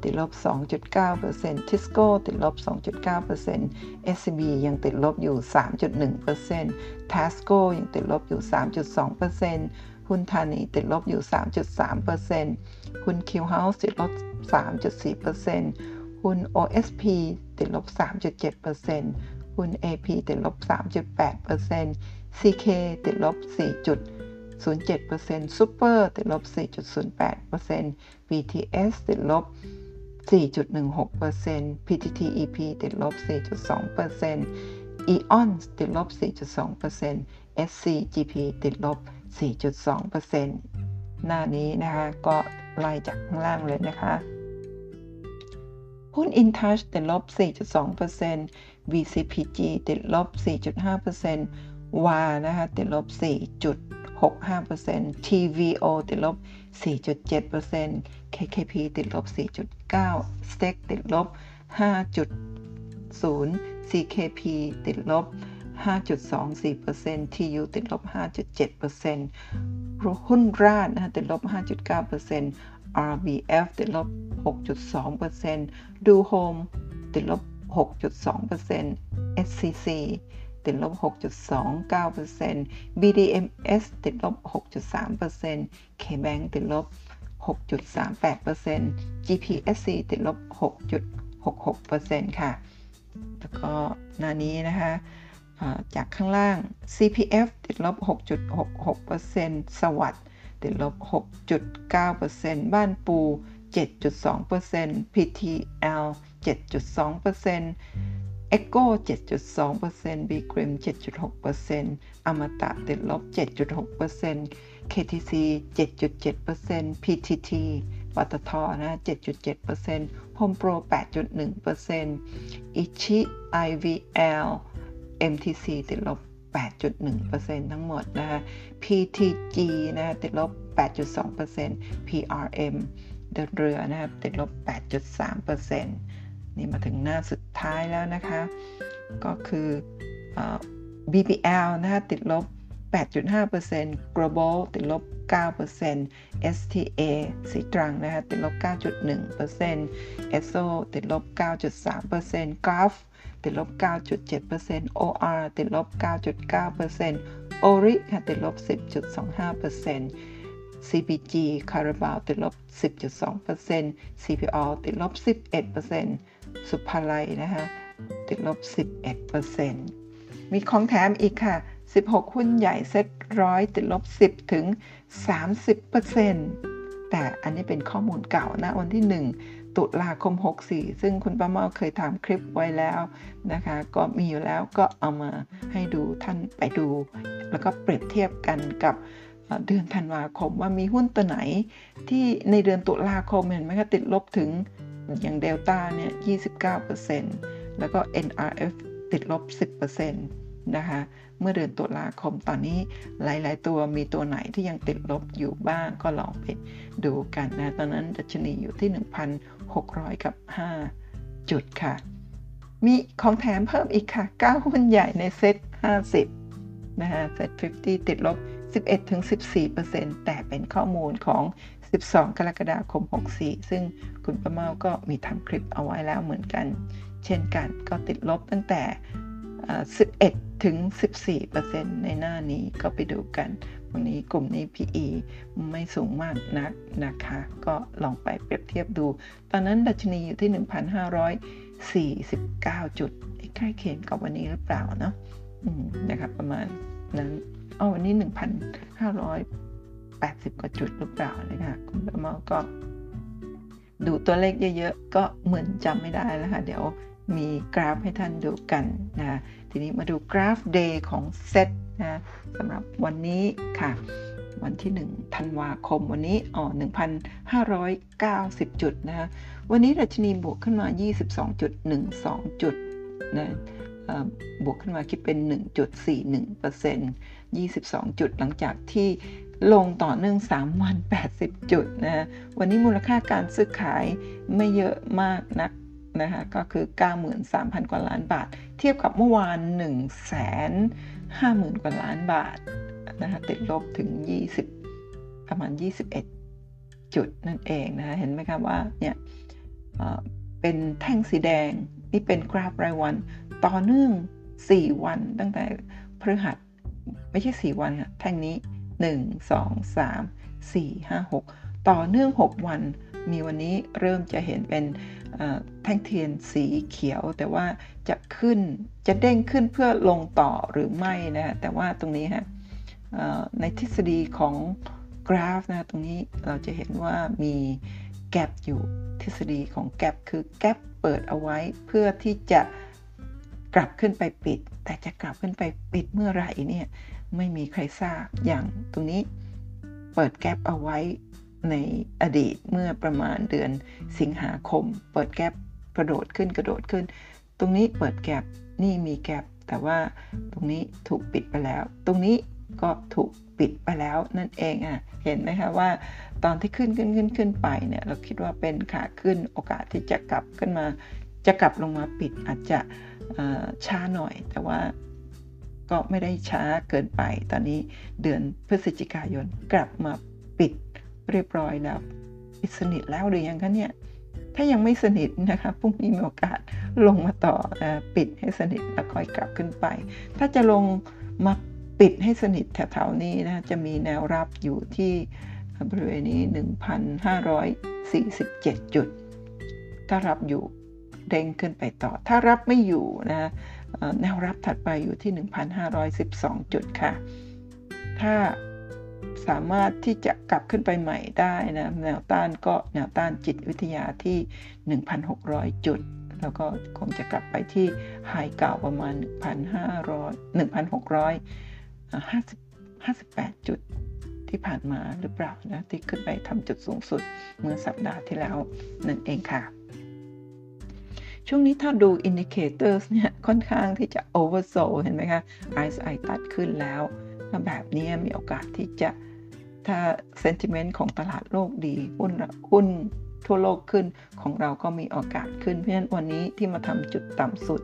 ติดลบ 2.9% Tisco ติดลบ 2.9% SCB ยังติดลบอยู่ 3.1% Tasco ยังติดลบอยู่ 3.2%หุ้นธานีติดลบอยู่ 3.3%หุ้น Q House ติดลบ 3.4%หุ้น OSP ติดลบ 3.7%หุ้น AP ติดลบ 3.8% CK ติดลบ 4 0.7% Super ติดลบ 4.08% BTS ติดลบ 4.16% PTTEP ติดลบ 4.2% EON ติดลบ 4.2% SCGP ติดลบ 4.2%หน้านี้นะคะ ก็ไล่จากข้างล่างเลยนะคะหุ้น InTouch ติดลบ 4.2% VCPG ติดลบ 4.5% WA นะคะติดลบ 4 65% TVO ติดลบ 4.7% KKP ติดลบ 4.9 Steak ติดลบ 5.0 CKP ติดลบ 5.24% TU ติดลบ 5.7%หุ้นราดนะคะติดลบ 5.9% RBF ติดลบ 6.2%ดูโฮมติดลบ 6.2% SCC ติดลบ 6.29% BDMs ติดลบ 6.3% KBank ติดลบ 6.38% GPSC ติดลบ 6.66%ค่ะ แล้วก็หน้านี้นะคะจากข้างล่าง CPF ติดลบ 6.66%สวัสด์ติดลบ 6.9%บ้านปู 7.2% PTL 7.2% Echo 7.2% B Grim 7.6%อมตะติดลบ 7.6% KTC 7.7% PTT ปตทนะ 7.7% Home Pro 8.1%อิชิ IVL MTC ติดลบ 8.1%ทั้งหมดนะคะ PTG นะติดลบ 8.2% PRM เดินเรือนะครับติดลบ 8.3% นี่มาถึงหน้าสุดท้ายแล้วนะคะ ก็คือ BBL นะคะติดลบ 8.5% Global ติดลบ 9% STA สีตรังนะคะติดลบ 9.1% ESO ติดลบ 9.3% Gulf ติดลบ 9.7% OR ติดลบ 9.9% ORI ค่ะติดลบ 10.25% CPG คาราบาวติดลบ 10.2% CPO ติดลบ 11%สุภาลัยนะคะติดลบ 11%มีของแถมอีกค่ะ 16 หุ้นใหญ่เซ็ตร้อยติดลบ 10 ถึง 30%แต่อันนี้เป็นข้อมูลเก่านะวันที่ 1 ตุลาคม 64 ซึ่งคุณป้าเมาเคยทำคลิปไว้แล้วนะคะ ก็มีอยู่แล้วก็เอามาให้ดูท่านไปดู แล้วก็เปรียบเทียบกันกับ เดือนธันวาคมว่ามีหุ้นตัวไหน ที่ในเดือนตุลาคมเห็นไหมคะติดลบถึงอย่างเดลต้าเนี่ย 29%แล้วก็ NRF ติดลบ 10%นะคะ เมื่อเดือนตุลาคมตอนนี้หลาย ๆ ตัวมีตัวไหนที่ยังติดลบอยู่บ้างก็ลองไปดูกันนะ ตอนนั้นดัชนีอยู่ที่ 1,600 กับ 5 จุดค่ะ มีของแถมเพิ่มอีกค่ะ 9 หุ้นใหญ่ในเซ็ต50 นะคะเซ็ต50 ติดลบ 11-14%แต่เป็นข้อมูลของ 12 กรกฎาคม 64 ซึ่งคุณประเมาก็มีทำคลิปเอาไว้แล้วเหมือนกัน เช่นกันก็ติดลบตั้งแต่ 11 ถึง 14%ในหน้านี้ก็ไปดูกัน วันนี้กลุ่มนี้ PE ไม่สูงมากนักนะคะ ก็ลองไปเปรียบเทียบดู ตอนนั้นดัชนีอยู่ที่ 1,549 จุดใกล้เคียงกับวันนี้หรือเปล่าเนาะนะครับประมาณนั้น อ๋อวันนี้ 1,580 กว่าจุดหรือเปล่านะคะคุณประมาก็ ดูตัวเลขเยอะๆ ก็เหมือนจำไม่ได้แล้วค่ะ เดี๋ยวมีกราฟให้ท่านดูกันนะทีนี้มาดูกราฟ Day ของเซตนะสำหรับวันนี้ค่ะ วันที่ 1 ธันวาคมวันนี้อ๋อ1,590 จุดนะคะวันนี้ดัชนีบวกขึ้นมา 22.12 จุดนะ บวกขึ้นมาคิดเป็น 1.41% 22 จุดหลังจากที่ลงต่อเนื่อง 3 วัน 80 จุดนะวันนี้มูลค่าการซื้อขายไม่เยอะมากนักนะคะก็คือ 93,000 กว่าล้านบาท เทียบกับเมื่อวาน 1 5 0 0 0 0 กว่าล้านบาทนะคะติดลบถึง 20 ประมาณ 21 จุดนั่นเองนะคะเห็นไหมครับว่าเนี่ยเป็นแท่งสีแดง นี่เป็นกราฟรายวัน ต่อเนื่อง 4 วันตั้งแต่พฤหัสไม่ใช่ 4 วันค่ะแท่งนี้ 1 2 3 4 5 6 ต่อเนื่อง 6 วัน มีวันนี้เริ่มจะเห็นเป็นแท่งเทียนสีเขียว แต่ว่าจะขึ้นจะเด้งขึ้นเพื่อลงต่อหรือไม่นะแต่ว่าตรงนี้ฮะในทฤษฎีของกราฟนะตรงนี้เราจะเห็นว่ามีแกลบอยู่ทฤษฎีของแกลบคือแกลบ เปิดเอาไว้เพื่อที่จะกลับขึ้นไปปิด แต่จะกลับขึ้นไปปิดเมื่อไหร่เนี่ยไม่มีใครทราบอย่างตรงนี้เปิดแกลบเอาไว้ในอดีตเมื่อประมาณเดือนสิงหาคม เปิดแกลบกระโดดขึ้นกระโดดขึ้น ตรงนี้เปิดแกลบนี่มีแกลบแต่ว่าตรงนี้ถูกปิดไปแล้ว ตรงนี้ก็ถูกปิดไปแล้วนั่นเองอะเห็นไหมคะว่า ตอนที่ขึ้นขึ้นขึ้นขึ้นไปเนี่ยเราคิดว่าเป็นขาขึ้นโอกาสที่จะกลับขึ้นมาจะกลับลงมาปิดอาจจะช้าหน่อย แต่ว่าก็ไม่ได้ช้าเกินไป ตอนนี้เดือนพฤศจิกายนกลับมาปิดเรียบร้อยแล้วปิดสนิทแล้วหรือยังคะเนี่ยถ้ายังไม่สนิทนะคะพรุ่งนี้มีโอกาสลงมาต่อปิดให้สนิทแล้วค่อยกลับขึ้นไป ถ้าจะลงมาปิดให้สนิทแถวๆนี้นะจะมีแนวรับอยู่ที่ บริเวณนี้ 1,547 จุด ถ้ารับอยู่เด้งขึ้นไปต่อ ถ้ารับไม่อยู่นะแนวรับถัดไปอยู่ที่ 1,512 จุดค่ะ ถ้าสามารถที่จะกลับขึ้นไปใหม่ได้นะแนวต้านก็แนวต้านจิตวิทยาที่ 1,600 จุด แล้วก็คงจะกลับไปที่ไฮเก่าประมาณ 1,500 1,600 58จุด ที่ผ่านมาหรือเปล่านะที่ขึ้นไปทำจุดสูงสุดเมื่อสัปดาห์ที่แล้วนั่นเองค่ะ ช่วงนี้ถ้าดู indicators เนี่ยค่อนข้างที่จะ oversold เห็นไหมคะ RSI ตัดขึ้นแล้วถ้าแบบนี้มีโอกาสที่จะถ้า sentiment ของตลาดโลกดีหุ้นหุ้นทั่วโลกขึ้นของเราก็มีโอกาสขึ้น เพราะฉะนั้นวันนี้ที่มาทำจุดต่ำสุด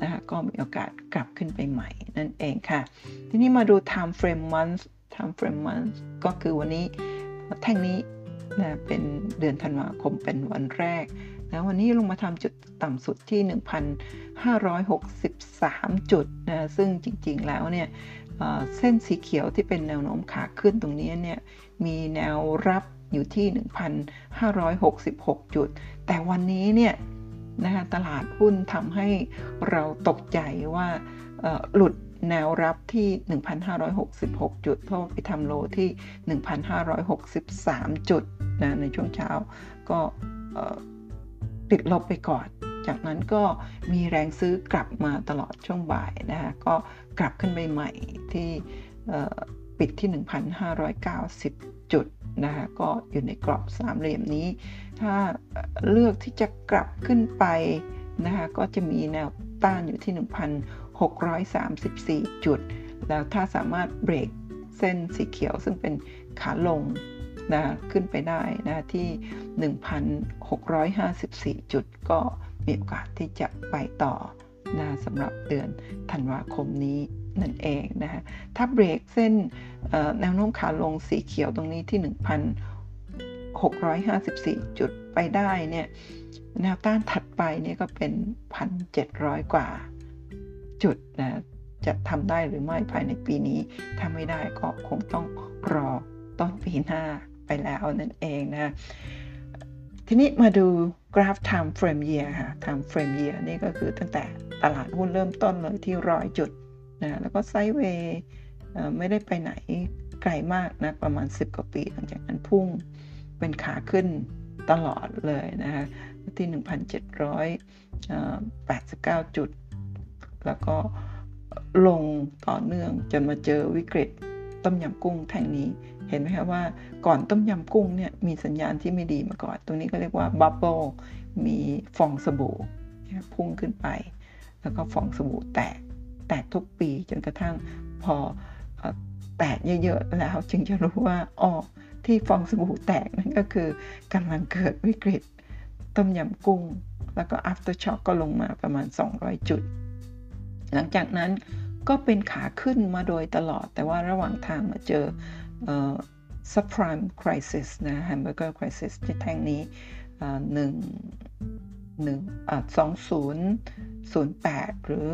นะคะก็มีโอกาสกลับขึ้นไปใหม่นั่นเองค่ะ ทีนี้มาดู time frame month time frame month ก็คือวันนี้แท่งนี้นะเป็นเดือนธันวาคมเป็นวันแรกนะวันนี้ลงมาทำจุดต่ำสุดที่ 1,563 จุดนะซึ่งจริงๆแล้วเนี่ยเส้นสีเขียวที่เป็นแนวโน้มขาขึ้นตรงนี้เนี่ยมีแนวรับอยู่ที่ 1,566 จุด แต่วันนี้เนี่ยนะคะตลาดหุ้นทำให้เราตกใจว่าหลุด แนวรับที่ 1,566 จุด เพราะไปทำโลที่ 1,563 จุดนะในช่วงเช้าก็ติดลบไปก่อน จากนั้นก็มีแรงซื้อกลับมาตลอดช่วงบ่ายนะคะก็กลับขึ้นไปใหม่ที่ปิดที่ 1,590 จุดนะคะก็อยู่ในกรอบสามเหลี่ยมนี้ ถ้าเลือกที่จะกลับขึ้นไปนะคะก็จะมีแนวต้านอยู่ที่ 634 จุด แล้วถ้าสามารถเบรกเส้นสีเขียวซึ่งเป็นขาลงนะขึ้นไปได้นะที่ 1,654 จุดก็มีโอกาสที่จะไปต่อนะสำหรับเดือนธันวาคมนี้นั่นเองนะฮะถ้าเบรกเส้นแนวโน้มขาลงสีเขียวตรงนี้ที่ 1,654 จุดไปได้เนี่ยแนวต้านถัดไปเนี่ยก็เป็น 1,700 กว่า จุดนะจะทำได้หรือไม่ภายในปีนี้ถ้าไม่ได้ก็คงต้องรอต้นปีหน้าไปแล้วนั่นเองนะทีนี้มาดูกราฟ time frame year ค่ะ time frame year นี่ก็คือตั้งแต่ตลาดหุ้นเริ่มต้นเลยที่ร้อยจุดนะแล้วก็ไซด์เวย์ไม่ได้ไปไหนไกลมากนะประมาณ 10 กว่าปีหลังจากนั้นพุ่งเป็นขาขึ้นตลอดเลยนะคะที่ 1,789 จุด แล้วก็ลงต่อเนื่องจนมาเจอวิกฤตต้มยำกุ้งแท่งนี้ เห็นไหมคะว่าก่อนต้มยำกุ้งเนี่ยมีสัญญาณที่ไม่ดีมาก่อน ตรงนี้ก็เรียกว่าบับเบิลมีฟองสบู่พุ่งขึ้นไป แล้วก็ฟองสบู่แตก แตกทุกปีจนกระทั่งพอแตกเยอะๆแล้วจึงจะรู้ว่าอ๋อที่ฟองสบู่แตกนั่นก็คือกำลังเกิดวิกฤต ต้มยำกุ้ง แล้วก็ after shock ก็ลงมาประมาณ 200 จุด หลังจากนั้นก็เป็นขาขึ้นมาโดยตลอด แต่ว่าระหว่างทางมาเจอ subprime crisis นะ hamburger crisis ที่แท่งนี้หนึ่งหนึ่งสองศูนย์ศูนย์แปดหรือ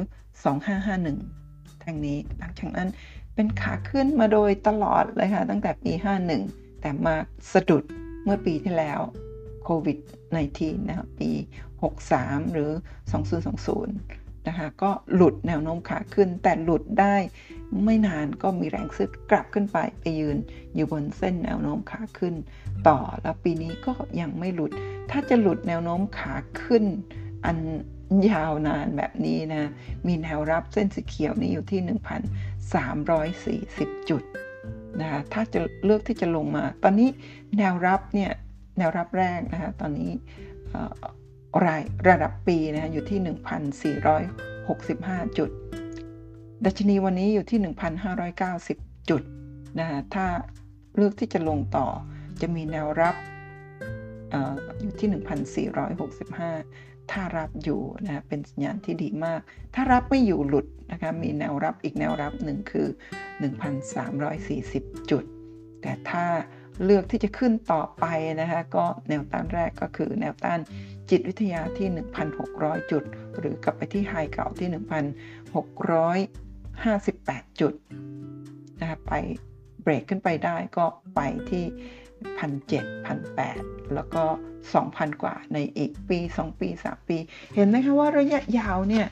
2551แท่งนี้หลังจากนั้นเป็นขาขึ้นมาโดยตลอดเลยค่ะ ตั้งแต่ปี 51 แต่มาสะดุดเมื่อปีที่แล้วโควิด -19 นะครับปี 63 หรือ 2020 นะคะก็หลุดแนวโน้มขาขึ้น แต่หลุดได้ไม่นานก็มีแรงซื้อกลับขึ้นไปไปยืนอยู่บนเส้นแนวโน้มขาขึ้น ต่อแล้วปีนี้ก็ยังไม่หลุด ถ้าจะหลุดแนวโน้มขาขึ้น อันยาวนานแบบนี้นะ มีแนวรับเส้นสีเขียวนี้อยู่ที่ 1,340 จุดนะคะถ้าจะเลือกที่จะลงมา ตอนนี้แนวรับเนี่ยแนวรับแรกนะคะตอนนี้ รายระดับปีนะอยู่ที่ 1,465 จุด ดัชนีวันนี้อยู่ที่ 1,590 จุดนะถ้าเลือกที่จะลงต่อจะมีแนวรับออยู่ที่ 1,465 ถ้ารับอยู่นะเป็นสัญญาณที่ดีมาก ถ้ารับไม่อยู่หลุดนะคะมีแนวรับอีกแนวรับหนึ่งคือ 1,340 จุด แต่ถ้าเลือกที่จะขึ้นต่อไปนะคะก็แนวต้านแรกก็คือแนวต้าน จิตวิทยาที่ 1,600 จุด หรือกลับไปที่ไฮเก่าที่ 1,658 จุดนะคะไปเบรกขึ้นไปได้ก็ไปที่พันเจ็ดพันแปดแล้วก็ 2,000 กว่าในอีกปี 2 ปี 3 ปี เห็นไหมคะว่าระยะยาวเนี่ย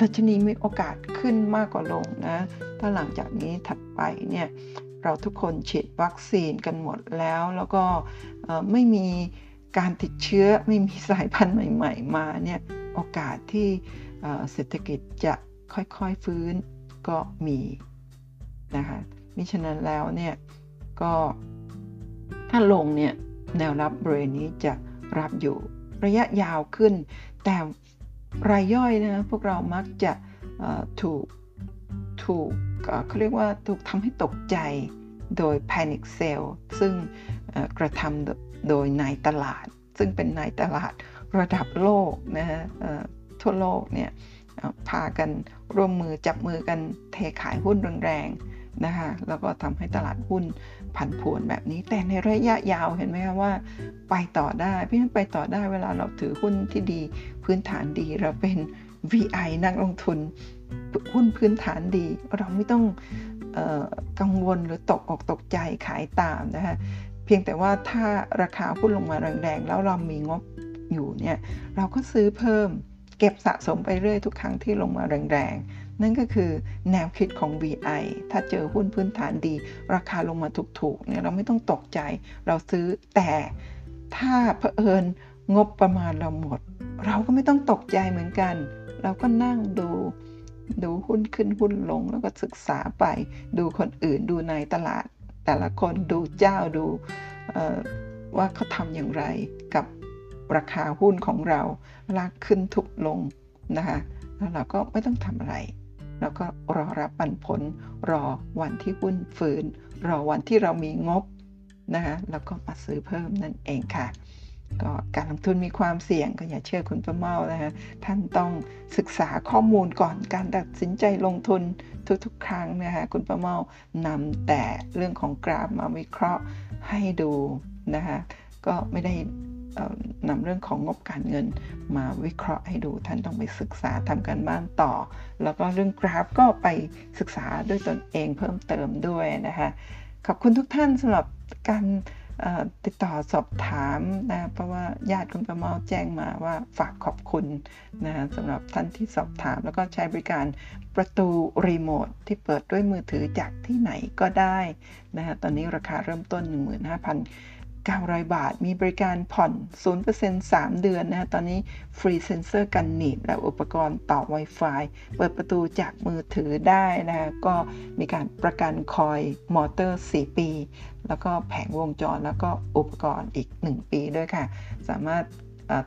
ดัชนีมีโอกาสขึ้นมากกว่าลงนะ ถ้าหลังจากนี้ถัดไปเนี่ย เราทุกคนฉีดวัคซีนกันหมดแล้ว แล้วก็ไม่มี การติดเชื้อไม่มีสายพันธุ์ใหม่ ๆ มาเนี่ยโอกาสที่เศรษฐกิจจะค่อยๆฟื้นก็มีนะคะมิฉะนั้นแล้วเนี่ยก็ถ้าลงเนี่ยแนวรับบริเวณนี้จะรับอยู่ระยะยาวขึ้น แต่รายย่อยนะพวกเรามักจะถูกถูกเขาเรียกว่าถูกทำให้ตกใจโดย panic sell ซึ่งกระทำ โดยนายตลาด ซึ่งเป็นนายตลาดระดับโลกนะฮะทั่วโลกเนี่ยพากันร่วมมือจับมือกันเทขายหุ้นแรงๆนะคะแล้วก็ทำให้ตลาดหุ้นผันผวนแบบนี้ แต่ในระยะยาวเห็นไหมคะว่า ไปต่อได้พี่นั้นไปต่อได้เวลาเราถือหุ้นที่ดีพื้นฐานดีเราเป็น VI นักลงทุนหุ้นพื้นฐานดี เราไม่ต้องออกังวลหรือตกอกตกใจขายตามนะคะ พียงแต่ว่าถ้าราคาหุ้นลงมาแรงๆ แล้วเรามีงบอยู่เนี่ยเราก็ซื้อเพิ่มเก็บสะสมไปเรื่อยทุกครั้งที่ลงมาแรงๆ นั่นก็คือแนวคิดของ VI ถ้าเจอหุ้นพื้นฐานดี ราคาลงมาถูกๆเนี่ยเราไม่ต้องตกใจ เราซื้อแต่ถ้าเผอิญงบประมาณเราหมด เราก็ไม่ต้องตกใจเหมือนกัน เราก็นั่งดูดูหุ้นขึ้นหุ้นลงแล้วก็ศึกษาไป ดูคนอื่นดูในตลาด แต่ละคนดูเจ้าดูว่าเขาทำอย่างไรกับราคาหุ้นของเราลากขึ้นทุกลงนะคะแล้วเราก็ไม่ต้องทำอะไรเราก็รอรับปันผล รอวันที่หุ้นฟื้น รอวันที่เรามีงบนะคะแล้วก็มาซื้อเพิ่มนั่นเองค่ะ ก็การลงทุนมีความเสี่ยงก็อย่าเชื่อคุณประเมานะคะท่านต้องศึกษาข้อมูลก่อนการตัดสินใจลงทุนทุกๆ ครั้งนะคะคุณประเมานำแต่เรื่องของกราฟมาวิเคราะห์ให้ดูนะคะก็ไม่ได้นำเรื่องของงบการเงินมาวิเคราะห์ให้ดู ท่านต้องไปศึกษาทำการบ้านต่อ แล้วก็เรื่องกราฟก็ไปศึกษาด้วยตนเองเพิ่มเติมด้วยนะคะขอบคุณทุกท่านสำหรับการ ติดต่อสอบถามนะเพราะว่าญาติคุณประเมาแจ้งมาว่าฝากขอบคุณนะสำหรับท่านที่สอบถาม แล้วก็ใช้บริการประตูรีโมทที่เปิดด้วยมือถือจากที่ไหนก็ได้นะฮะตอนนี้ราคาเริ่มต้น 15,000 900 บาท มีบริการผ่อน 0% 3 เดือนนะตอนนี้ฟรีเซนเซอร์กันหนีบ และอุปกรณ์ต่อ Wi-Fi เปิดประตูจากมือถือได้นะก็มีการประกันคอยมอเตอร์ 4 ปี แล้วก็แผงวงจร แล้วก็อุปกรณ์อีก 1 ปีด้วยค่ะ สามารถ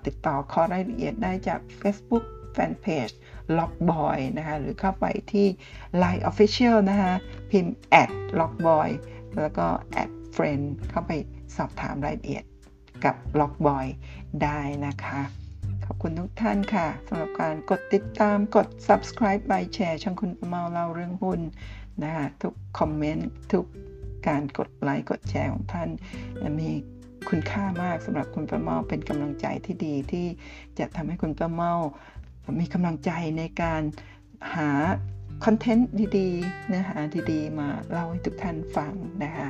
ติดต่อข้อรายละเอียดได้จาก Facebook Fanpage Lockboy นะคะหรือเข้าไปที่ Line Official นะคะพิมพ์ @lockboy แล้วก็ @friend เข้าไป สอบถามรายละเอียดกับล็อกบอยได้นะคะ ขอบคุณทุกท่านค่ะสำหรับการกดติดตามกด subscribe ไปแชร์ช่องคุณประเมาเล่าเรื่องหุ้นนะคะทุกคอมเมนต์ทุกการกดไลค์กดแชร์ของท่าน มีคุณค่ามากสำหรับคุณประเมาเป็นกำลังใจที่ดีที่จะทำให้คุณประเมามีกำลังใจในการหาคอนเทนต์ดีๆเนื้อหาดีๆ มาเล่าให้ทุกท่านฟังนะคะ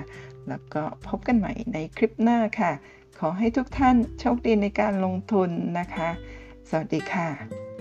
แล้วก็พบกันใหม่ในคลิปหน้าค่ะ ขอให้ทุกท่านโชคดีในการลงทุนนะคะ สวัสดีค่ะ